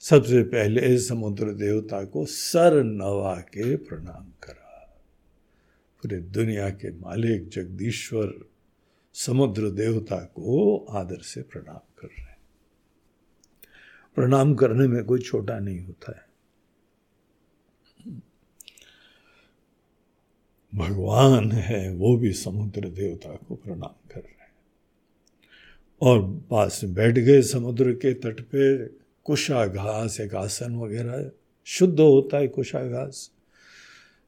सबसे पहले समुद्र देवता को सर नवा के प्रणाम करा। पूरे दुनिया के मालिक जगदीश्वर समुद्र देवता को आदर से प्रणाम प्रणाम करने में कोई छोटा नहीं होता है। भगवान है वो भी समुद्र देवता को प्रणाम कर रहे हैं। और पास बैठ गए समुद्र के तट पे कुशा घास एक आसन वगैरह शुद्ध होता है कुशा घास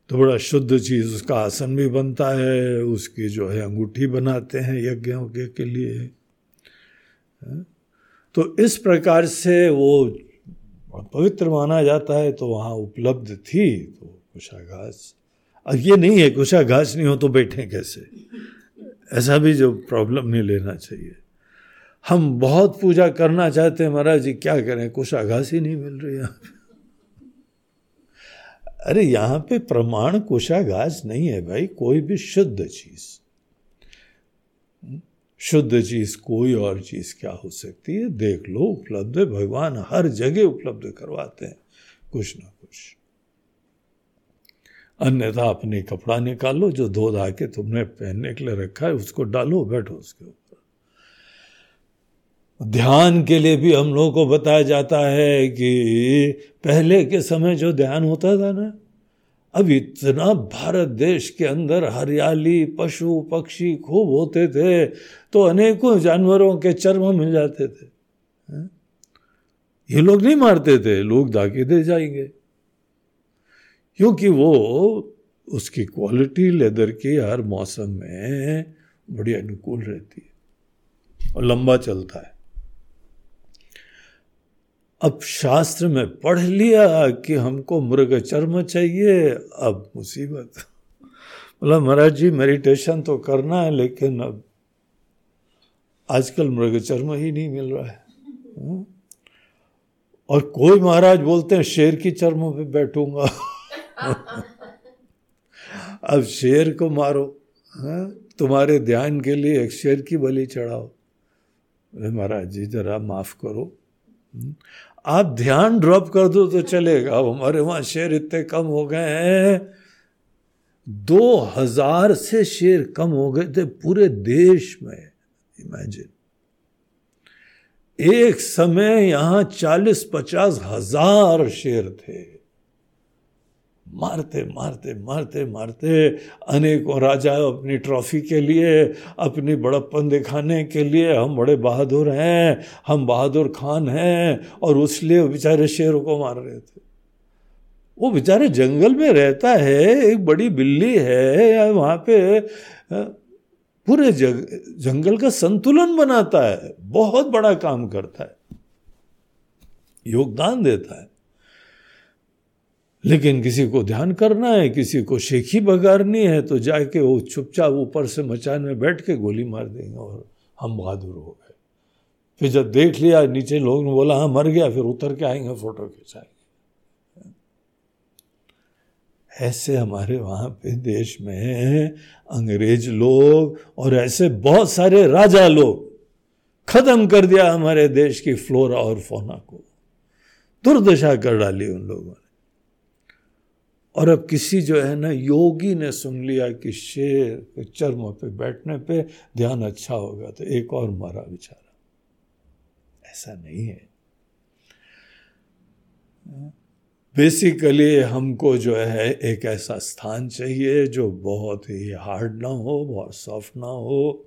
तो बड़ा शुद्ध चीज़ उसका आसन भी बनता है उसकी जो है अंगूठी बनाते हैं यज्ञों के, के लिए। हाँ? तो इस प्रकार से वो पवित्र माना जाता है तो वहाँ उपलब्ध थी तो कुशा घास अब ये नहीं है, कुशाघास नहीं हो तो बैठे कैसे? ऐसा भी जो प्रॉब्लम नहीं लेना चाहिए। हम बहुत पूजा करना चाहते हैं महाराज जी, क्या करें? कुछ आघास ही नहीं मिल रही यहाँ। अरे यहाँ पे प्रमाण कुशाघास नहीं है भाई, कोई भी शुद्ध चीज़। शुद्ध चीज़ कोई और चीज़ क्या हो सकती है? देख लो, उपलब्ध है, भगवान हर जगह उपलब्ध करवाते हैं, कुछ ना कुछ। अन्यथा अपने कपड़ा निकालो जो धो धा के तुमने पहनने के लिए रखा है, उसको डालो, बैठो उसके ऊपर। ध्यान के लिए भी हम लोगों को बताया जाता है कि पहले के समय जो ध्यान होता था ना अब इतना भारत देश के अंदर हरियाली, पशु, पक्षी खूब होते थे तो अनेकों जानवरों के चर्म मिल जाते थे। ये लोग नहीं मारते थे, लोग दाके दे जाएँगे। क्योंकि वो उसकी क्वालिटी लेदर की हर मौसम में बड़ी अनुकूल रहती है और लंबा चलता है। अब शास्त्र में पढ़ लिया कि हमको मृग चर्म चाहिए, अब मुसीबत। बोला महाराज जी मेडिटेशन तो करना है, लेकिन अब आजकल मृग चर्म ही नहीं मिल रहा है। हाँ? और कोई महाराज बोलते हैं, शेर की चर्म पे बैठूँगा। अब शेर को मारो हाँ? तुम्हारे ध्यान के लिए एक शेर की बलि चढ़ाओ। अरे महाराज जी, जरा माफ़ करो। आप ध्यान ड्रॉप कर दो तो चलेगा। अब हमारे वहाँ शेर इतने कम हो गए हैं। दो हज़ार से शेर कम हो गए थे पूरे देश में। इमेजिन एक समय यहाँ चालीस पचास हज़ार शेर थे। मारते मारते मारते मारते अनेकों राजा अपनी ट्रॉफी के लिए अपनी बड़प्पन दिखाने के लिए हम बड़े बहादुर हैं हम बहादुर खान हैं और उसलिए बेचारे शेरों को मार रहे थे। वो बेचारे जंगल में रहता है एक बड़ी बिल्ली है वहाँ पे पूरे जग, जंगल का संतुलन बनाता है बहुत बड़ा काम करता है योगदान देता है। लेकिन किसी को ध्यान करना है, किसी को शेखी बगारनी है तो जाके वो चुपचाप ऊपर से मचान में बैठ के गोली मार देंगे और हम बहादुर हो गए। फिर जब देख लिया, नीचे लोग ने बोला हाँ मर गया, फिर उतर के आएँगे, फ़ोटो खिंचाएँगे। ऐसे हमारे वहाँ पे देश में अंग्रेज़ लोग और ऐसे बहुत सारे राजा लोग खत्म कर दिया हमारे देश की फ्लोरा और फोना को। दुर्दशा कर डाली उन लोगों ने। और अब किसी जो है ना योगी ने सुन लिया कि शेर के चर्म पे बैठने पे ध्यान अच्छा होगा तो एक और मारा बेचारा ऐसा नहीं है। बेसिकली हमको जो है एक ऐसा स्थान चाहिए जो बहुत ही हार्ड ना हो, बहुत सॉफ्ट ना हो।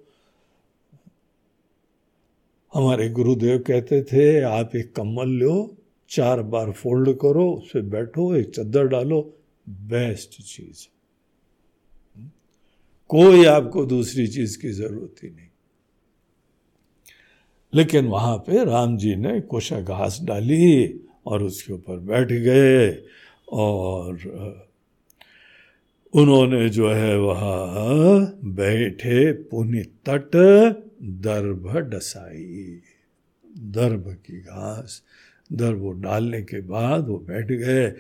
हमारे गुरुदेव कहते थे, आप एक कम्बल लो, चार बार फोल्ड करो उस पर बैठो, एक चद्दर डालो बेस्ट चीज़। कोई आपको दूसरी चीज़ की ज़रूरत ही नहीं। लेकिन वहाँ पे राम जी ने कोशा घास डाली और उसके ऊपर बैठ गए और उन्होंने जो है वह बैठे पुनि तट दर्भ डसाई। दर्भ की घास, दर्भ डालने के बाद वो बैठ गए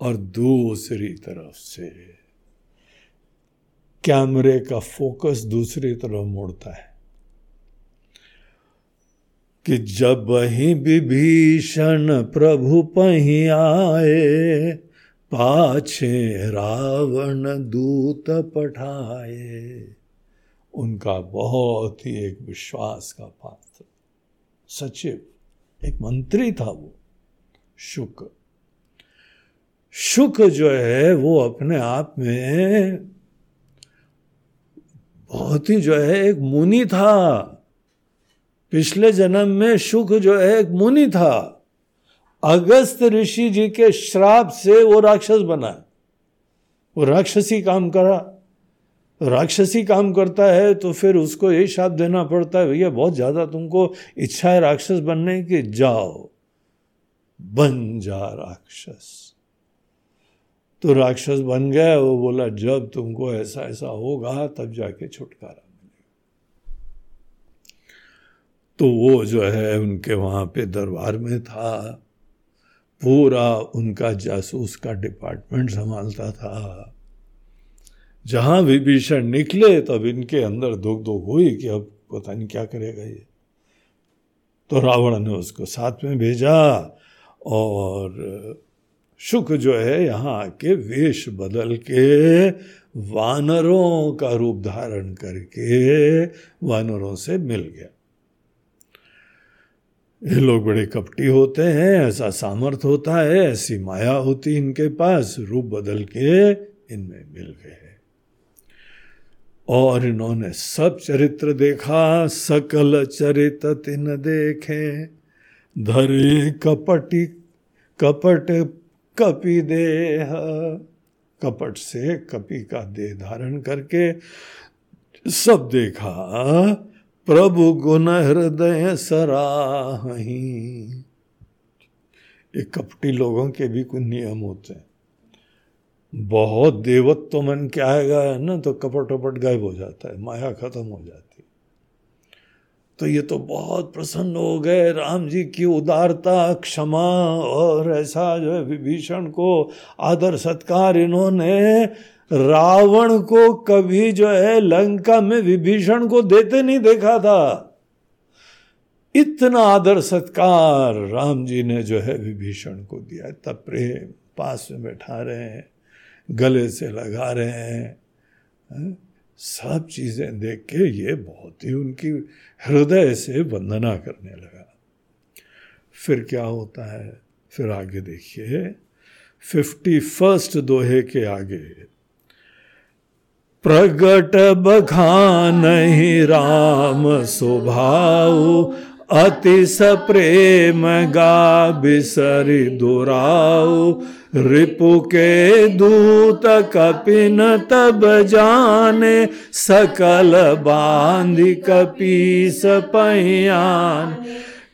और दूसरी तरफ़ से कैमरे का फोकस दूसरी तरफ़ मुड़ता है कि जब ही विभीषण प्रभु पही आए, पाछे रावण दूत पठाए। उनका बहुत ही एक विश्वास का पात्र, सचिव, एक मंत्री था वो, शुक्र। सुख जो है, वो अपने आप में बहुत ही जो है, एक मुनि था। पिछले जन्म में सुख जो है, एक मुनि था। अगस्त ऋषि जी के श्राप से वो राक्षस बना। वो राक्षसी काम करा। राक्षसी काम करता है तो फिर उसको यही शाप देना पड़ता है, भैया, बहुत ज़्यादा तुमको इच्छा है राक्षस बनने की। जाओ। बन जा राक्षस। तो राक्षस बन गया, वो बोला, जब तुमको ऐसा ऐसा होगा, तब जाके छुटकारा तो वो जो है, उनके वहाँ पे दरबार में था। पूरा उनका जासूस का डिपार्टमेंट संभालता था। जहाँ विभीषण निकले, तब इनके अंदर दुख दुख हुई कि अब पता नहीं क्या करेगा ये। तो रावण ने उसको साथ में भेजा और शुक जो है यहाँ आके वेश बदल के वानरों का रूप धारण करके वानरों से मिल गया। ये लोग बड़े कपटी होते हैं, ऐसा सामर्थ होता है, ऐसी माया होती इनके पास, रूप बदल के इनमें मिल गए। और इन्होंने सब चरित्र देखा, सकल चरित तिन देखे। धरे कपटी, कपट कपि देह। कपट से कपि का देह धारण करके सब देखा, प्रभु गुण हृदय सराही ये कपटी लोगों के भी कुछ नियम होते हैं। बहुत देवत्व तो मन के आएगा है ना तो कपट वपट गायब हो जाता है, माया खत्म हो जाती तो ये तो बहुत प्रसन्न हो गए। राम जी की उदारता, क्षमा और ऐसा जो है विभीषण को आदर, सत्कार इन्होंने रावण को कभी जो है लंका में विभीषण को देते नहीं देखा था। इतना आदर, सत्कार राम जी ने जो है विभीषण को दिया तब प्रेम, पास में बैठा रहे हैं, गले से लगा रहे हैं, है? सब चीज़ें देख के ये बहुत ही उनकी हृदय से वंदना करने लगा। फिर क्या होता है? फिर आगे देखिए। फिफ्टी फ़र्स्ट दोहे के आगे, प्रगट बखान राम स्वभाव अति स प्रेम गा बिसरि दुराऊ रिपु के दूत कपिन तब जाने, सकल बांधि कपीस पहियान।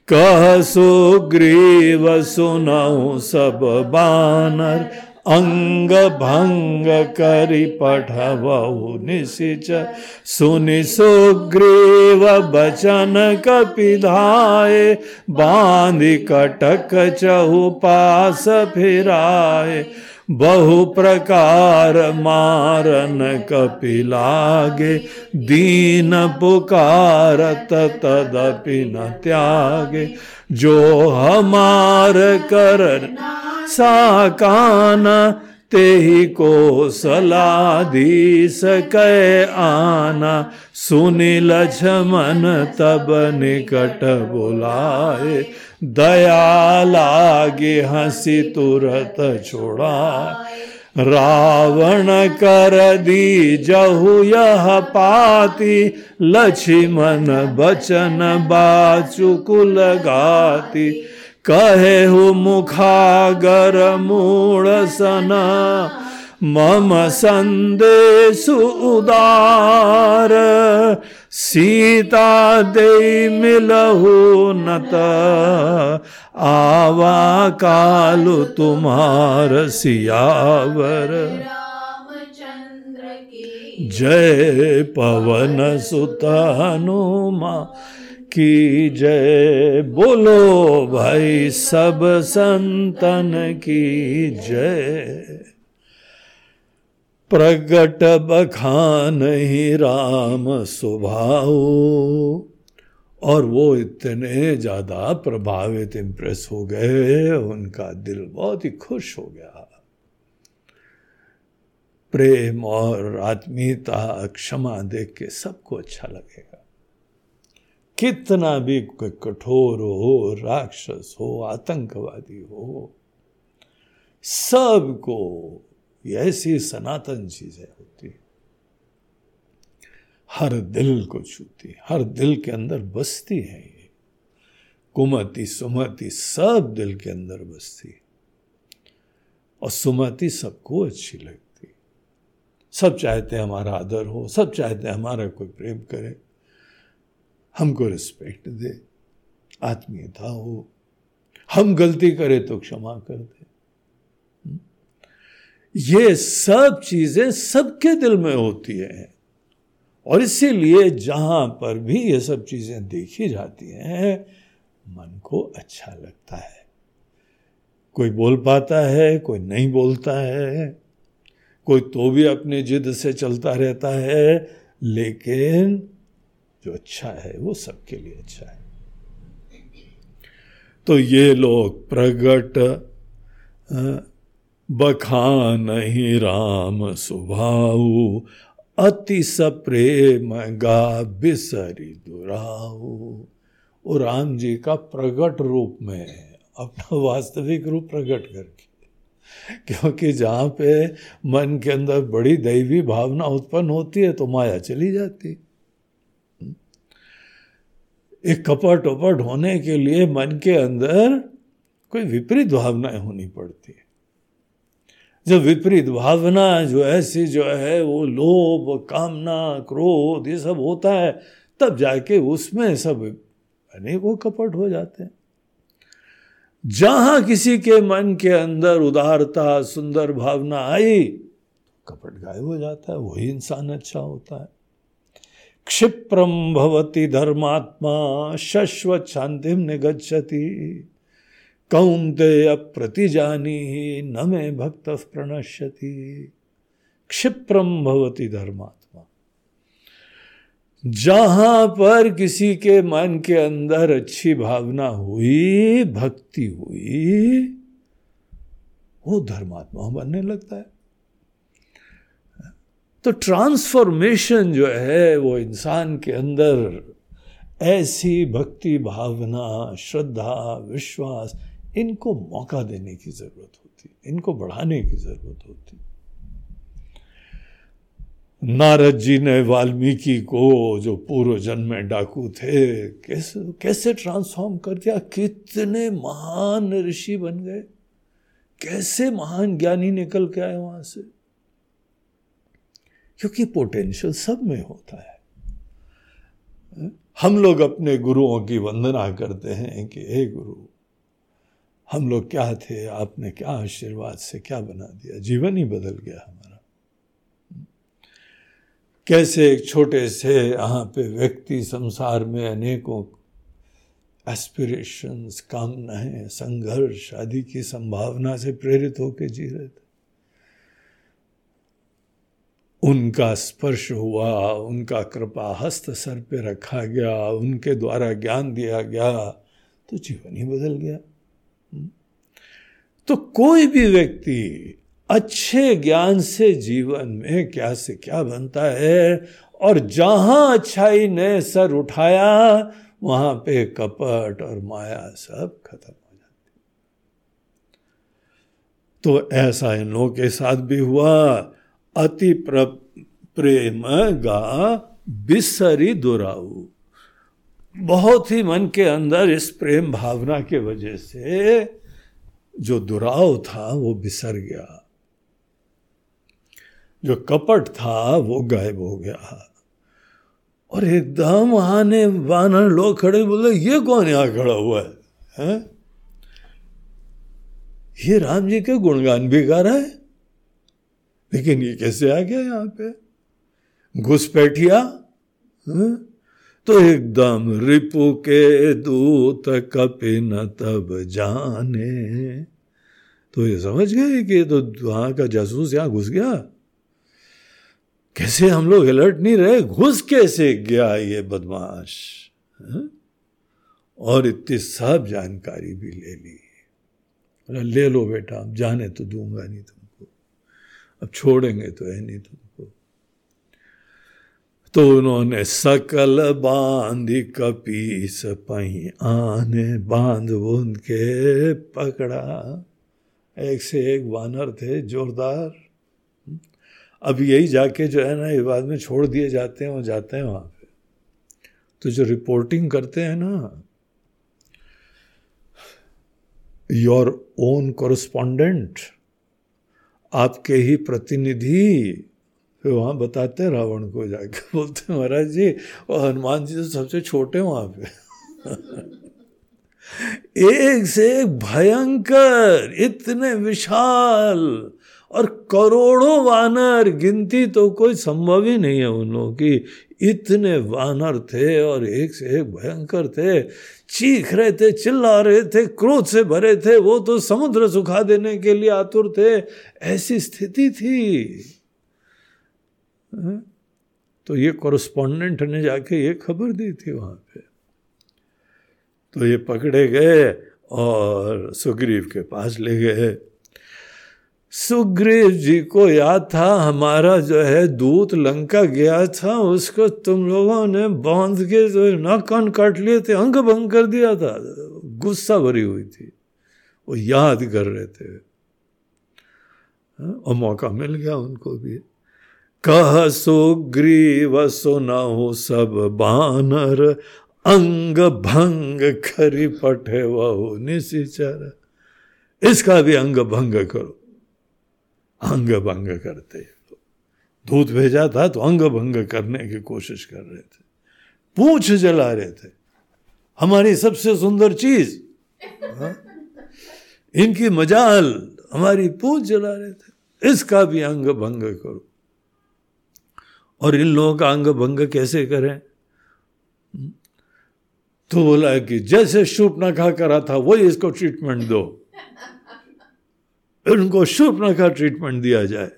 कह सुग्रीव सुनऊ सब बानर अंग भंग करि पठबहु निशिच सुनि सुग्रीव बचन कपिधाए बांधि कटक चहु पास फिराए बहु प्रकार मारन कपिलागे, दीन पुकारत तदपि न त्यागे। जो हमार कर साकाना ते ही को सलाधीस कै आना। सुनी लक्ष्मण तब निकट बुलाए दया लागे हँसी तुरत छोड़ा। रावण कर दी जहु यह पाती। लक्ष्मण बचन बाचुकुल गाती। कहे हो मुखागर मूढ़ सना। मम संदेश उदार। सीता दे मिलहु नत, आवा कालु तुम्हार सियावर। जय पवन सुत हनुमा की जय, बोलो भाई सब संतन की जय। प्रगट बखान ही राम स्वभाव। और वो इतने ज़्यादा प्रभावित इंप्रेस हो गए, उनका दिल बहुत ही खुश हो गया। प्रेम और आत्मीयता, क्षमा देख के सबको अच्छा लगेगा। कितना भी कोई कठोर हो, राक्षस हो, आतंकवादी हो, सबको ऐसी सनातन चीज़ें होती हर दिल को छूती हर दिल के अंदर बसती है ये। कुमति सुमति सब दिल के अंदर बसती और सुमति सबको अच्छी लगती सब चाहते हैं हमारा आदर हो, सब चाहते हैं हमारा कोई प्रेम करे। हमको रिस्पेक्ट दे, आत्मीयता हो। हम गलती करें तो क्षमा कर दे। ये सब चीज़ें सबके दिल में होती है। और इसीलिए जहाँ पर भी ये सब चीज़ें देखी जाती हैं, मन को अच्छा लगता है। कोई बोल पाता है, कोई नहीं बोलता है, कोई तो भी अपनी जिद से चलता रहता है, लेकिन जो अच्छा है, वो सबके लिए अच्छा है। तो ये लोग प्रगट बखान ही राम सुभाऊ, अति सप्रेम गा बिसरी दुराऊ। वो राम जी का प्रगट रूप में अपना वास्तविक रूप प्रकट करके, क्योंकि जहाँ पे मन के अंदर बड़ी दैवी भावना उत्पन्न होती है तो माया चली जाती एक कपट उपट होने के लिए मन के अंदर कोई विपरीत भावनाएँ होनी पड़ती है। जब विपरीत भावना जो ऐसी जो है, वो लोभ, कामना, क्रोध, ये सब होता है, तब जाके उसमें सब अनेकों कपट हो जाते हैं। जहाँ किसी के मन के अंदर उदारता, सुंदर भावना आई कपट गायब हो जाता है, वही इंसान अच्छा होता है। क्षिप्रम भवती धर्मात्मा शश्वत शांतिम निगछति कौंते अप्रतिजानी न मे भक्त प्रणश्यति। क्षिप्रम भवती धर्मात्मा। जहाँ पर किसी के मन के अंदर अच्छी भावना हुई, भक्ति हुई, वो धर्मात्मा बनने लगता है। तो ट्रांसफॉर्मेशन जो है, वो इंसान के अंदर ऐसी भक्ति भावना, श्रद्धा, विश्वास इनको मौका देने की ज़रूरत होती, इनको बढ़ाने की ज़रूरत होती। नारद जी ने वाल्मीकि को जो पूर्व जन्म में डाकू थे, कैसे कैसे ट्रांसफॉर्म कर दिया? कितने महान ऋषि बन गए। कैसे महान ज्ञानी निकल के आए वहाँ से। क्योंकि पोटेंशियल सब में होता है। हम लोग अपने गुरुओं की वंदना करते हैं कि, हे गुरु हम लोग क्या थे? आपने क्या आशीर्वाद से क्या बना दिया? जीवन ही बदल गया हमारा। कैसे एक छोटे से यहाँ पे व्यक्ति संसार में अनेकों एस्पिरेशंस कामनाएँ, संघर्ष आदि की संभावना से प्रेरित होकर जी रहे थे। उनका स्पर्श हुआ, उनका कृपा हस्त सर पे रखा गया, उनके द्वारा ज्ञान दिया गया तो जीवन ही बदल गया। तो कोई भी व्यक्ति अच्छे ज्ञान से जीवन में क्या से क्या बनता है और जहाँ अच्छाई ने सर उठाया, वहाँ पे कपट और माया सब खत्म हो जाती। तो ऐसा इन लोगों के साथ भी हुआ। अति प्रेम गा बिसरी दुराऊ। बहुत ही मन के अंदर इस प्रेम भावना के वजह से जो दुराव था वो बिसर गया। जो कपट था वो गायब हो गया। और एकदम आने वानर लोग खड़े बोले ये कौन यहाँ खड़ा हुआ है, है? ये राम जी के गुणगान भी गा रहा है। लेकिन ये कैसे आ गया यहाँ पे? घुसपैठिया तो एकदम रिपु के दूत कपिन तब जाने। तो ये समझ गए कि तो वहाँ का जासूस यहाँ घुस गया? कैसे हम लोग अलर्ट नहीं रहे? घुस कैसे गया ये बदमाश? है? और इतनी सब जानकारी भी ले ली। ले लो बेटा जाने तो दूँगा नहीं तुमको। अब छोड़ेंगे तो है नहीं तुमको। तो उन्होंने सकल बाँध कपीस पही आने बाँध बूंद उनके पकड़ा। एक से एक वानर थे, जोरदार। अब यही जाके जो है ना, ये बाद में छोड़ दिए जाते हैं वो जाते हैं वहाँ पे। तो जो रिपोर्टिंग करते हैं ना योर ओन कोरस्पॉन्डेंट आपके ही प्रतिनिधि फिर वहाँ बताते रावण को जाके बोलते महाराज जी, और हनुमान जी तो सबसे छोटे वहाँ पे। एक से एक भयंकर, इतने विशाल और करोड़ों वानर, गिनती तो कोई संभव ही नहीं है उन लोगों की। इतने वानर थे और एक से एक भयंकर थे। चीख रहे थे, चिल्ला रहे थे, क्रोध से भरे थे। वो तो समुद्र सुखा देने के लिए आतुर थे। ऐसी स्थिति थी? तो ये कॉरस्पॉन्डेंट ने जाके ये खबर दी थी वहाँ पे। तो ये पकड़े गए और सुग्रीव के पास ले गए। सुग्रीव जी को याद था, हमारा जो है दूत लंका गया था, उसको तुम लोगों ने बाँध के जो ना कान काट लिए थे, अंग भंग कर दिया था। गुस्सा भरी हुई थी। वो याद कर रहे थे। और मौका मिल गया उनको भी। कह सुग्रीव सुनाओ सब बानर, अंग भंग खरी पठे वह निशिचर इसका भी अंग भंग करो। अंग भंग करते दूध भेजा था तो अंग भंग करने की कोशिश कर रहे थे। पूछ जला रहे थे, हमारी सबसे सुंदर चीज़? हाँ? इनकी मजाल हमारी पूछ जला रहे थे। इसका भी अंग भंग करो। और इन लोगों का अंग भंग कैसे करें? तो बोला कि जैसे शूप ना खा करा था, वही इसको ट्रीटमेंट दो। उनको शुभ शूर्पणखा ट्रीटमेंट दिया जाए।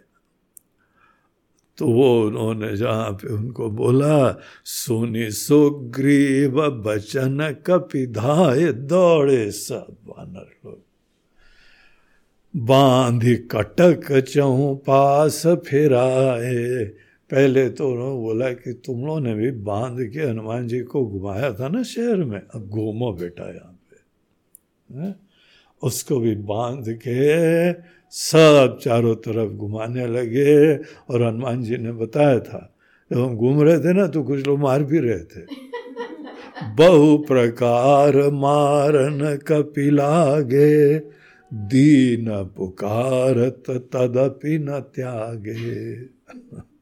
तो वो उन्होंने जहाँ पे उनको बोला, सुनी सुग्रीव बचन कपिधाए दौड़े सब वानर लोग। बांधी कटक चहु पास फिराए पहले तो उन्होंने बोला कि तुम लोगों ने भी बाँध के हनुमान जी को घुमाया था ना शहर में। अब घूमो बेटा यहाँ पे। है? उसको भी बाँध के सब चारों तरफ़ घुमाने लगे और हनुमान जी ने बताया था जब हम घूम रहे थे ना तो कुछ लोग मार भी रहे थे। बहु प्रकार मारन कपिलागे दीन पुकारत तदपि न त्यागे।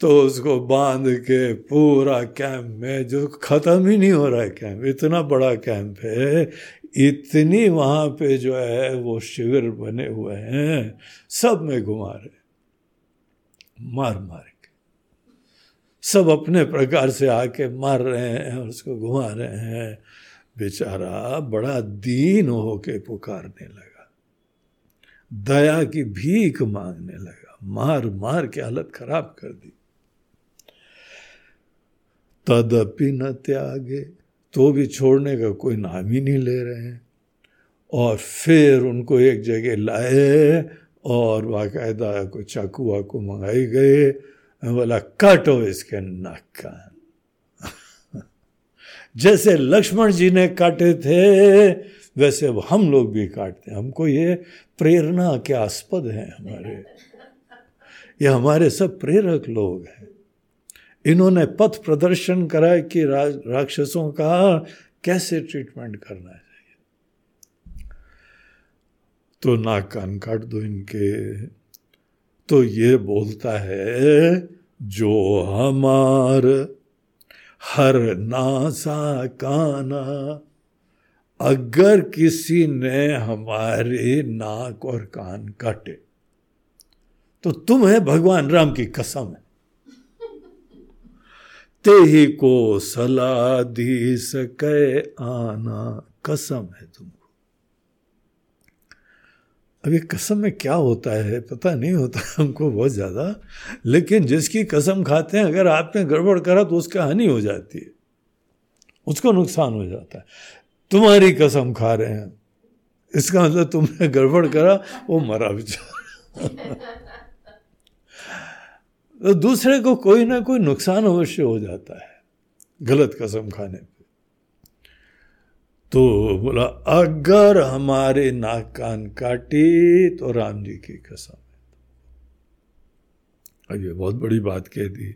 तो उसको बाँध के पूरा कैंप में, जो खत्म ही नहीं हो रहा है कैंप इतना बड़ा कैंप है, इतनी वहाँ पे जो है, वो शिविर बने हुए हैं, सब में घुमा रहे मार मार के। सब अपने प्रकार से आके मार रहे हैं और उसको घुमा रहे हैं। बेचारा बड़ा दीन होके पुकारने लगा। दया की भीख मांगने लगा। मार मार के हालत खराब कर दी। तदपि न त्यागे तो भी छोड़ने का कोई नाम ही नहीं ले रहे हैं। और फिर उनको एक जगह लाए और बाकायदा को चाकू वाकू मंगाई गए। बोला, काटो इसके नाक कान जैसे लक्ष्मण जी ने काटे थे, वैसे अब हम लोग भी काटते हैं। हमको ये प्रेरणा के आस्पद हैं हमारे। ये हमारे सब प्रेरक लोग हैं। इन्होंने पथ प्रदर्शन करा कि राक्षसों का कैसे ट्रीटमेंट करना चाहिए। तो नाक कान काट दो इनके। तो ये बोलता है, जो हमार हर नासा काना, अगर किसी ने हमारे नाक और कान काटे तो तुम है भगवान राम की कसम है। ते ही को सलाह दी सके आना, कसम है तुमको। अभी कसम में क्या होता है, पता नहीं होता हमको बहुत ज़्यादा, लेकिन जिसकी कसम खाते हैं, अगर आपने गड़बड़ करा तो उसका हानि हो जाती है। उसको नुकसान हो जाता है। तुम्हारी कसम खा रहे हैं। इसका मतलब तुमने गड़बड़ करा, वो मरा बेचारा। तो दूसरे को कोई ना कोई नुकसान अवश्य हो जाता है गलत कसम खाने पे। तो बोला, अगर हमारे नाक कान काटी तो राम जी की कसम अब ये बहुत बड़ी बात कह दी।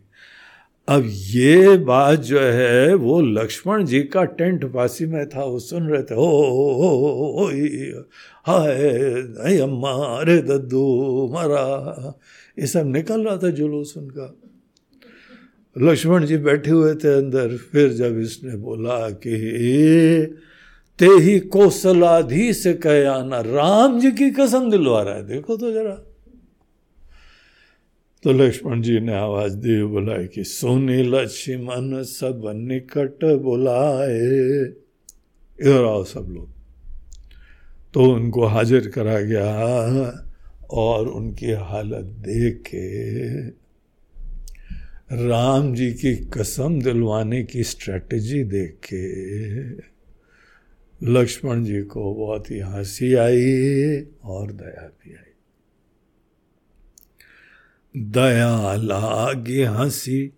अब ये बात जो है, वो लक्ष्मण जी का टेंट पासी में था, वो सुन रहे थे ओ हाय अम्मा, अरे दद्दू, मरा ये सब निकल रहा था जुलूस उनका। लक्ष्मण जी बैठे हुए थे अंदर, फिर जब इसने बोला कि ते ही कौशलाधीश कया ना, राम जी की कसम दिलवा रहा है। देखो तो जरा। तो लक्ष्मण जी ने आवाज़ दी बुलाए कि सोनी लक्ष्मण सब निकट बुलाए। इधर आओ सब लोग। तो उनको हाजिर करा गया। और उनकी हालत देख के राम जी की कसम दिलवाने की स्ट्रेटजी देख के लक्ष्मण जी को बहुत ही हँसी आई और दया भी आई। दया लागे हँसी,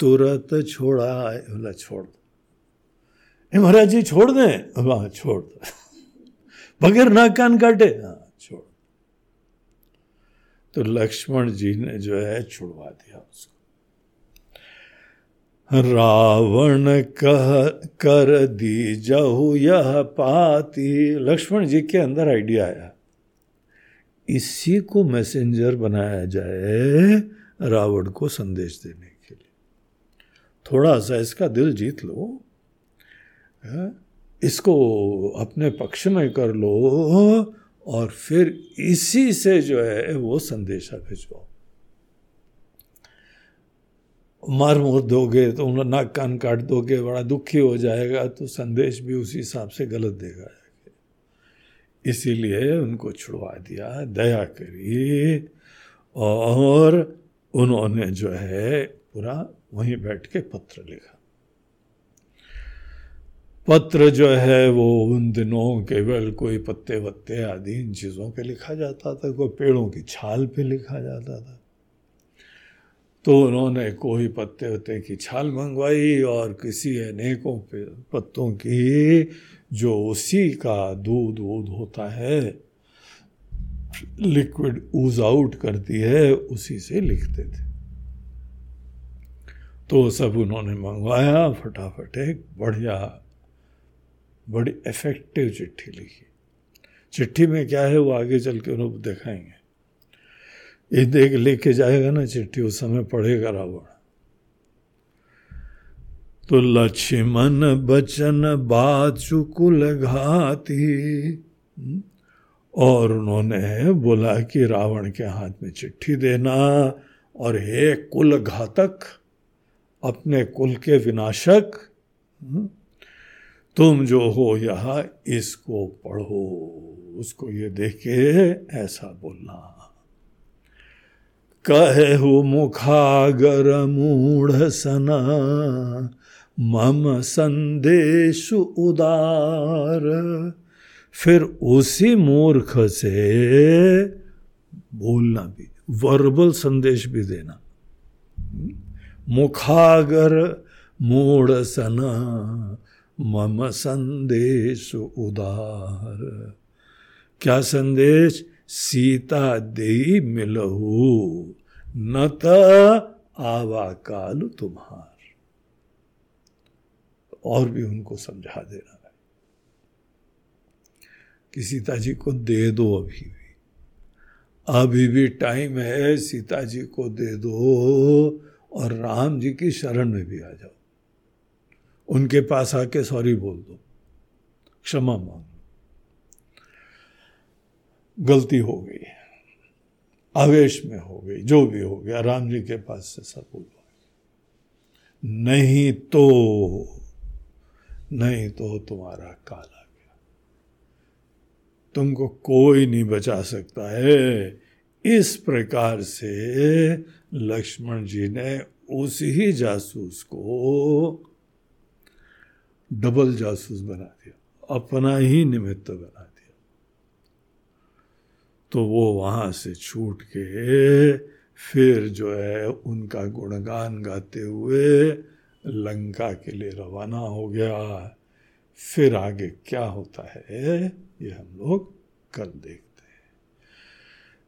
तुरंत छोड़ा बोला, छोड़ दो। महाराज जी, छोड़ दें? छोड़ दो। बगैर नाक कान काटे। हाँ। तो लक्ष्मण जी ने जो है छुड़वा दिया उसको। रावण कह, कर दी जहु यह पाती। लक्ष्मण जी के अंदर आइडिया आया। इसी को मैसेंजर बनाया जाए रावण को संदेश देने के लिए। थोड़ा सा इसका दिल जीत लो। इसको अपने पक्ष में कर लो। और फिर इसी से जो है वो संदेशा भिजवाओ। मार मोर दोगे तो उन्हें नाक कान काट दोगे, बड़ा दुखी हो जाएगा तो संदेश भी उसी हिसाब से गलत देगा। इसीलिए उनको छुड़वा दिया, दया करी, और उन्होंने जो है, पूरा वहीं बैठ के पत्र लिखा। पत्र जो है वो उन दिनों केवल कोई पत्ते वत्ते आदि इन चीज़ों पे लिखा जाता था, कोई पेड़ों की छाल पे लिखा जाता था। तो उन्होंने कोई पत्ते वत्ते की छाल मंगवाई और किसी अनेकों पत्तों की जो उसी का दूध वूध होता है, लिक्विड ऊज आउट करती है, उसी से लिखते थे। तो सब उन्होंने मंगवाया, फटाफट एक बढ़िया बड़ी इफ़ेक्टिव चिट्ठी लिखी। चिट्ठी में क्या है, वो आगे चल के उन्होंने दिखाएँगे। ये देख लेके जाएगा ना चिट्ठी, उस समय पढ़ेगा रावण। तो लक्ष्मण बचन बाचुकुल घाती। और उन्होंने बोला कि रावण के हाथ में चिट्ठी देना, और हे कुल घातक, अपने कुल के विनाशक तुम जो हो यह, इसको पढ़ो। उसको ये देखे ऐसा बोलना। कहे हो मुखागर मूढ़ सना, मम संदेश उदार। फिर उसी मूर्ख से बोलना भी वर्बल संदेश भी देना। मुखागर मूढ़ सना मम संदेश उदार। क्या संदेश? सीता दे मिलहू न आवा काल तुम्हार। और भी उनको समझा देना है। कि सीता जी को दे दो अभी भी। अभी भी टाइम है सीता जी को दे दो और राम जी की शरण में भी आ जाओ। उनके पास आके सॉरी बोल दो। क्षमा मांग। गलती हो गई। आवेश में हो गई, जो भी हो गया, राम जी के पास से सब बोलो नहीं तो नहीं तो तुम्हारा काल आ गया। तुमको कोई नहीं बचा सकता है। इस प्रकार से लक्ष्मण जी ने उस ही जासूस को डबल जासूस बना दिया, अपना ही निमित्त बना दिया। तो वो वहाँ से छूट के फिर जो है उनका गुणगान गाते हुए लंका के लिए रवाना हो गया। फिर आगे क्या होता है, ये हम लोग कल देखते हैं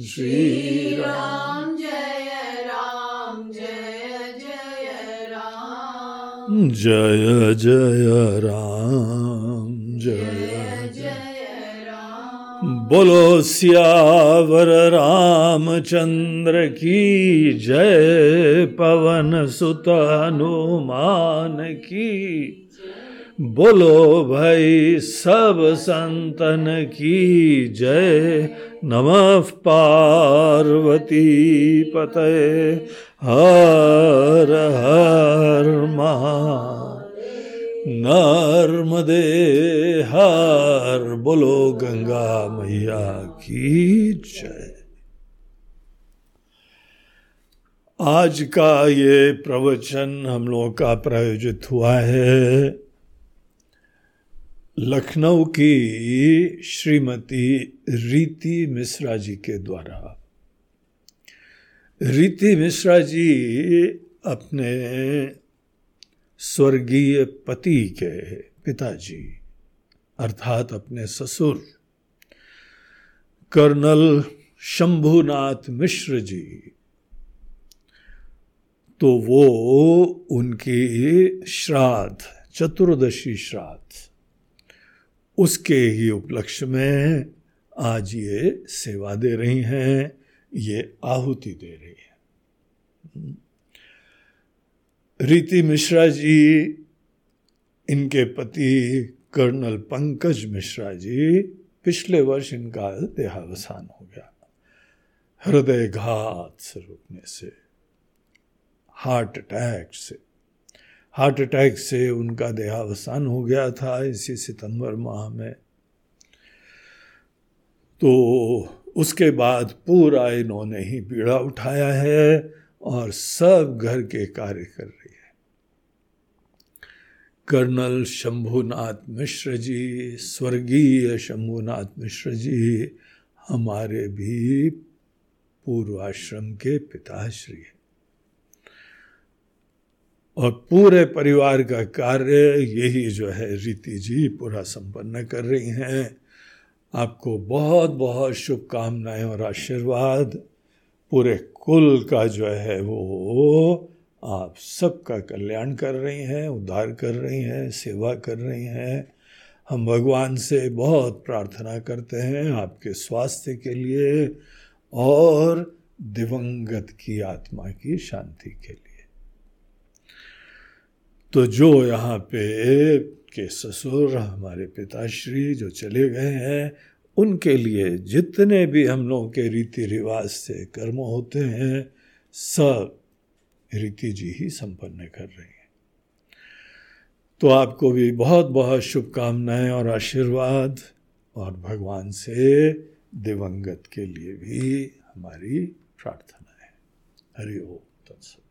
श्री राम जय राम जय जय राम जय जय राम जय बोलो सियावर रामचंद्र की जय पवन सुत हनुमान की बोलो भाई सब संतन की जय। नमः पार्वती पते हर हर महा नर्मदे हर। बोलो गंगा मैया की जय। आज का ये प्रवचन हम लोगों का प्रायोजित हुआ है। लखनऊ की श्रीमती रीति मिश्रा जी के द्वारा। रीति मिश्रा जी अपने स्वर्गीय पति के पिताजी, अर्थात अपने ससुर, कर्नल शंभुनाथ मिश्र जी तो वो उनकी श्राद्ध, चतुर्दशी श्राद्ध उसके ही उपलक्ष्य में आज ये सेवा दे रही हैं, ये आहुति दे रही है। रीति मिश्रा जी, इनके पति कर्नल पंकज मिश्रा जी, पिछले वर्ष इनका देहावसान हो गया। हृदय घात से रुकने से, हार्ट अटैक से। हार्ट अटैक से उनका देहावसान हो गया था इसी सितंबर माह में। तो उसके बाद पूरा इन्होंने ही पीड़ा उठाया है और सब घर के कार्य कर रही है। कर्नल शंभुनाथ मिश्र जी, स्वर्गीय शंभुनाथ मिश्र जी, हमारे भी पूर्वाश्रम के पिताश्री हैं। और पूरे परिवार का कार्य यही जो है रीति जी पूरा संपन्न कर रही हैं। आपको बहुत बहुत शुभकामनाएँ और आशीर्वाद। पूरे कुल का जो है वो आप सबका कल्याण कर रही हैं, उद्धार कर रही हैं, सेवा कर रही हैं। हम भगवान से बहुत प्रार्थना करते हैं आपके स्वास्थ्य के लिए और दिवंगत की आत्मा की शांति के लिए। तो जो यहाँ पे के ससुर, हमारे पिताश्री जो चले गए हैं, उनके लिए जितने भी हम लोगों के रीति रिवाज से कर्म होते हैं, सब रीति जी ही संपन्न कर रही हैं। तो आपको भी बहुत बहुत शुभकामनाएँ और आशीर्वाद और भगवान से दिवंगत के लिए भी हमारी प्रार्थना है। हरि ओम, तत्सत।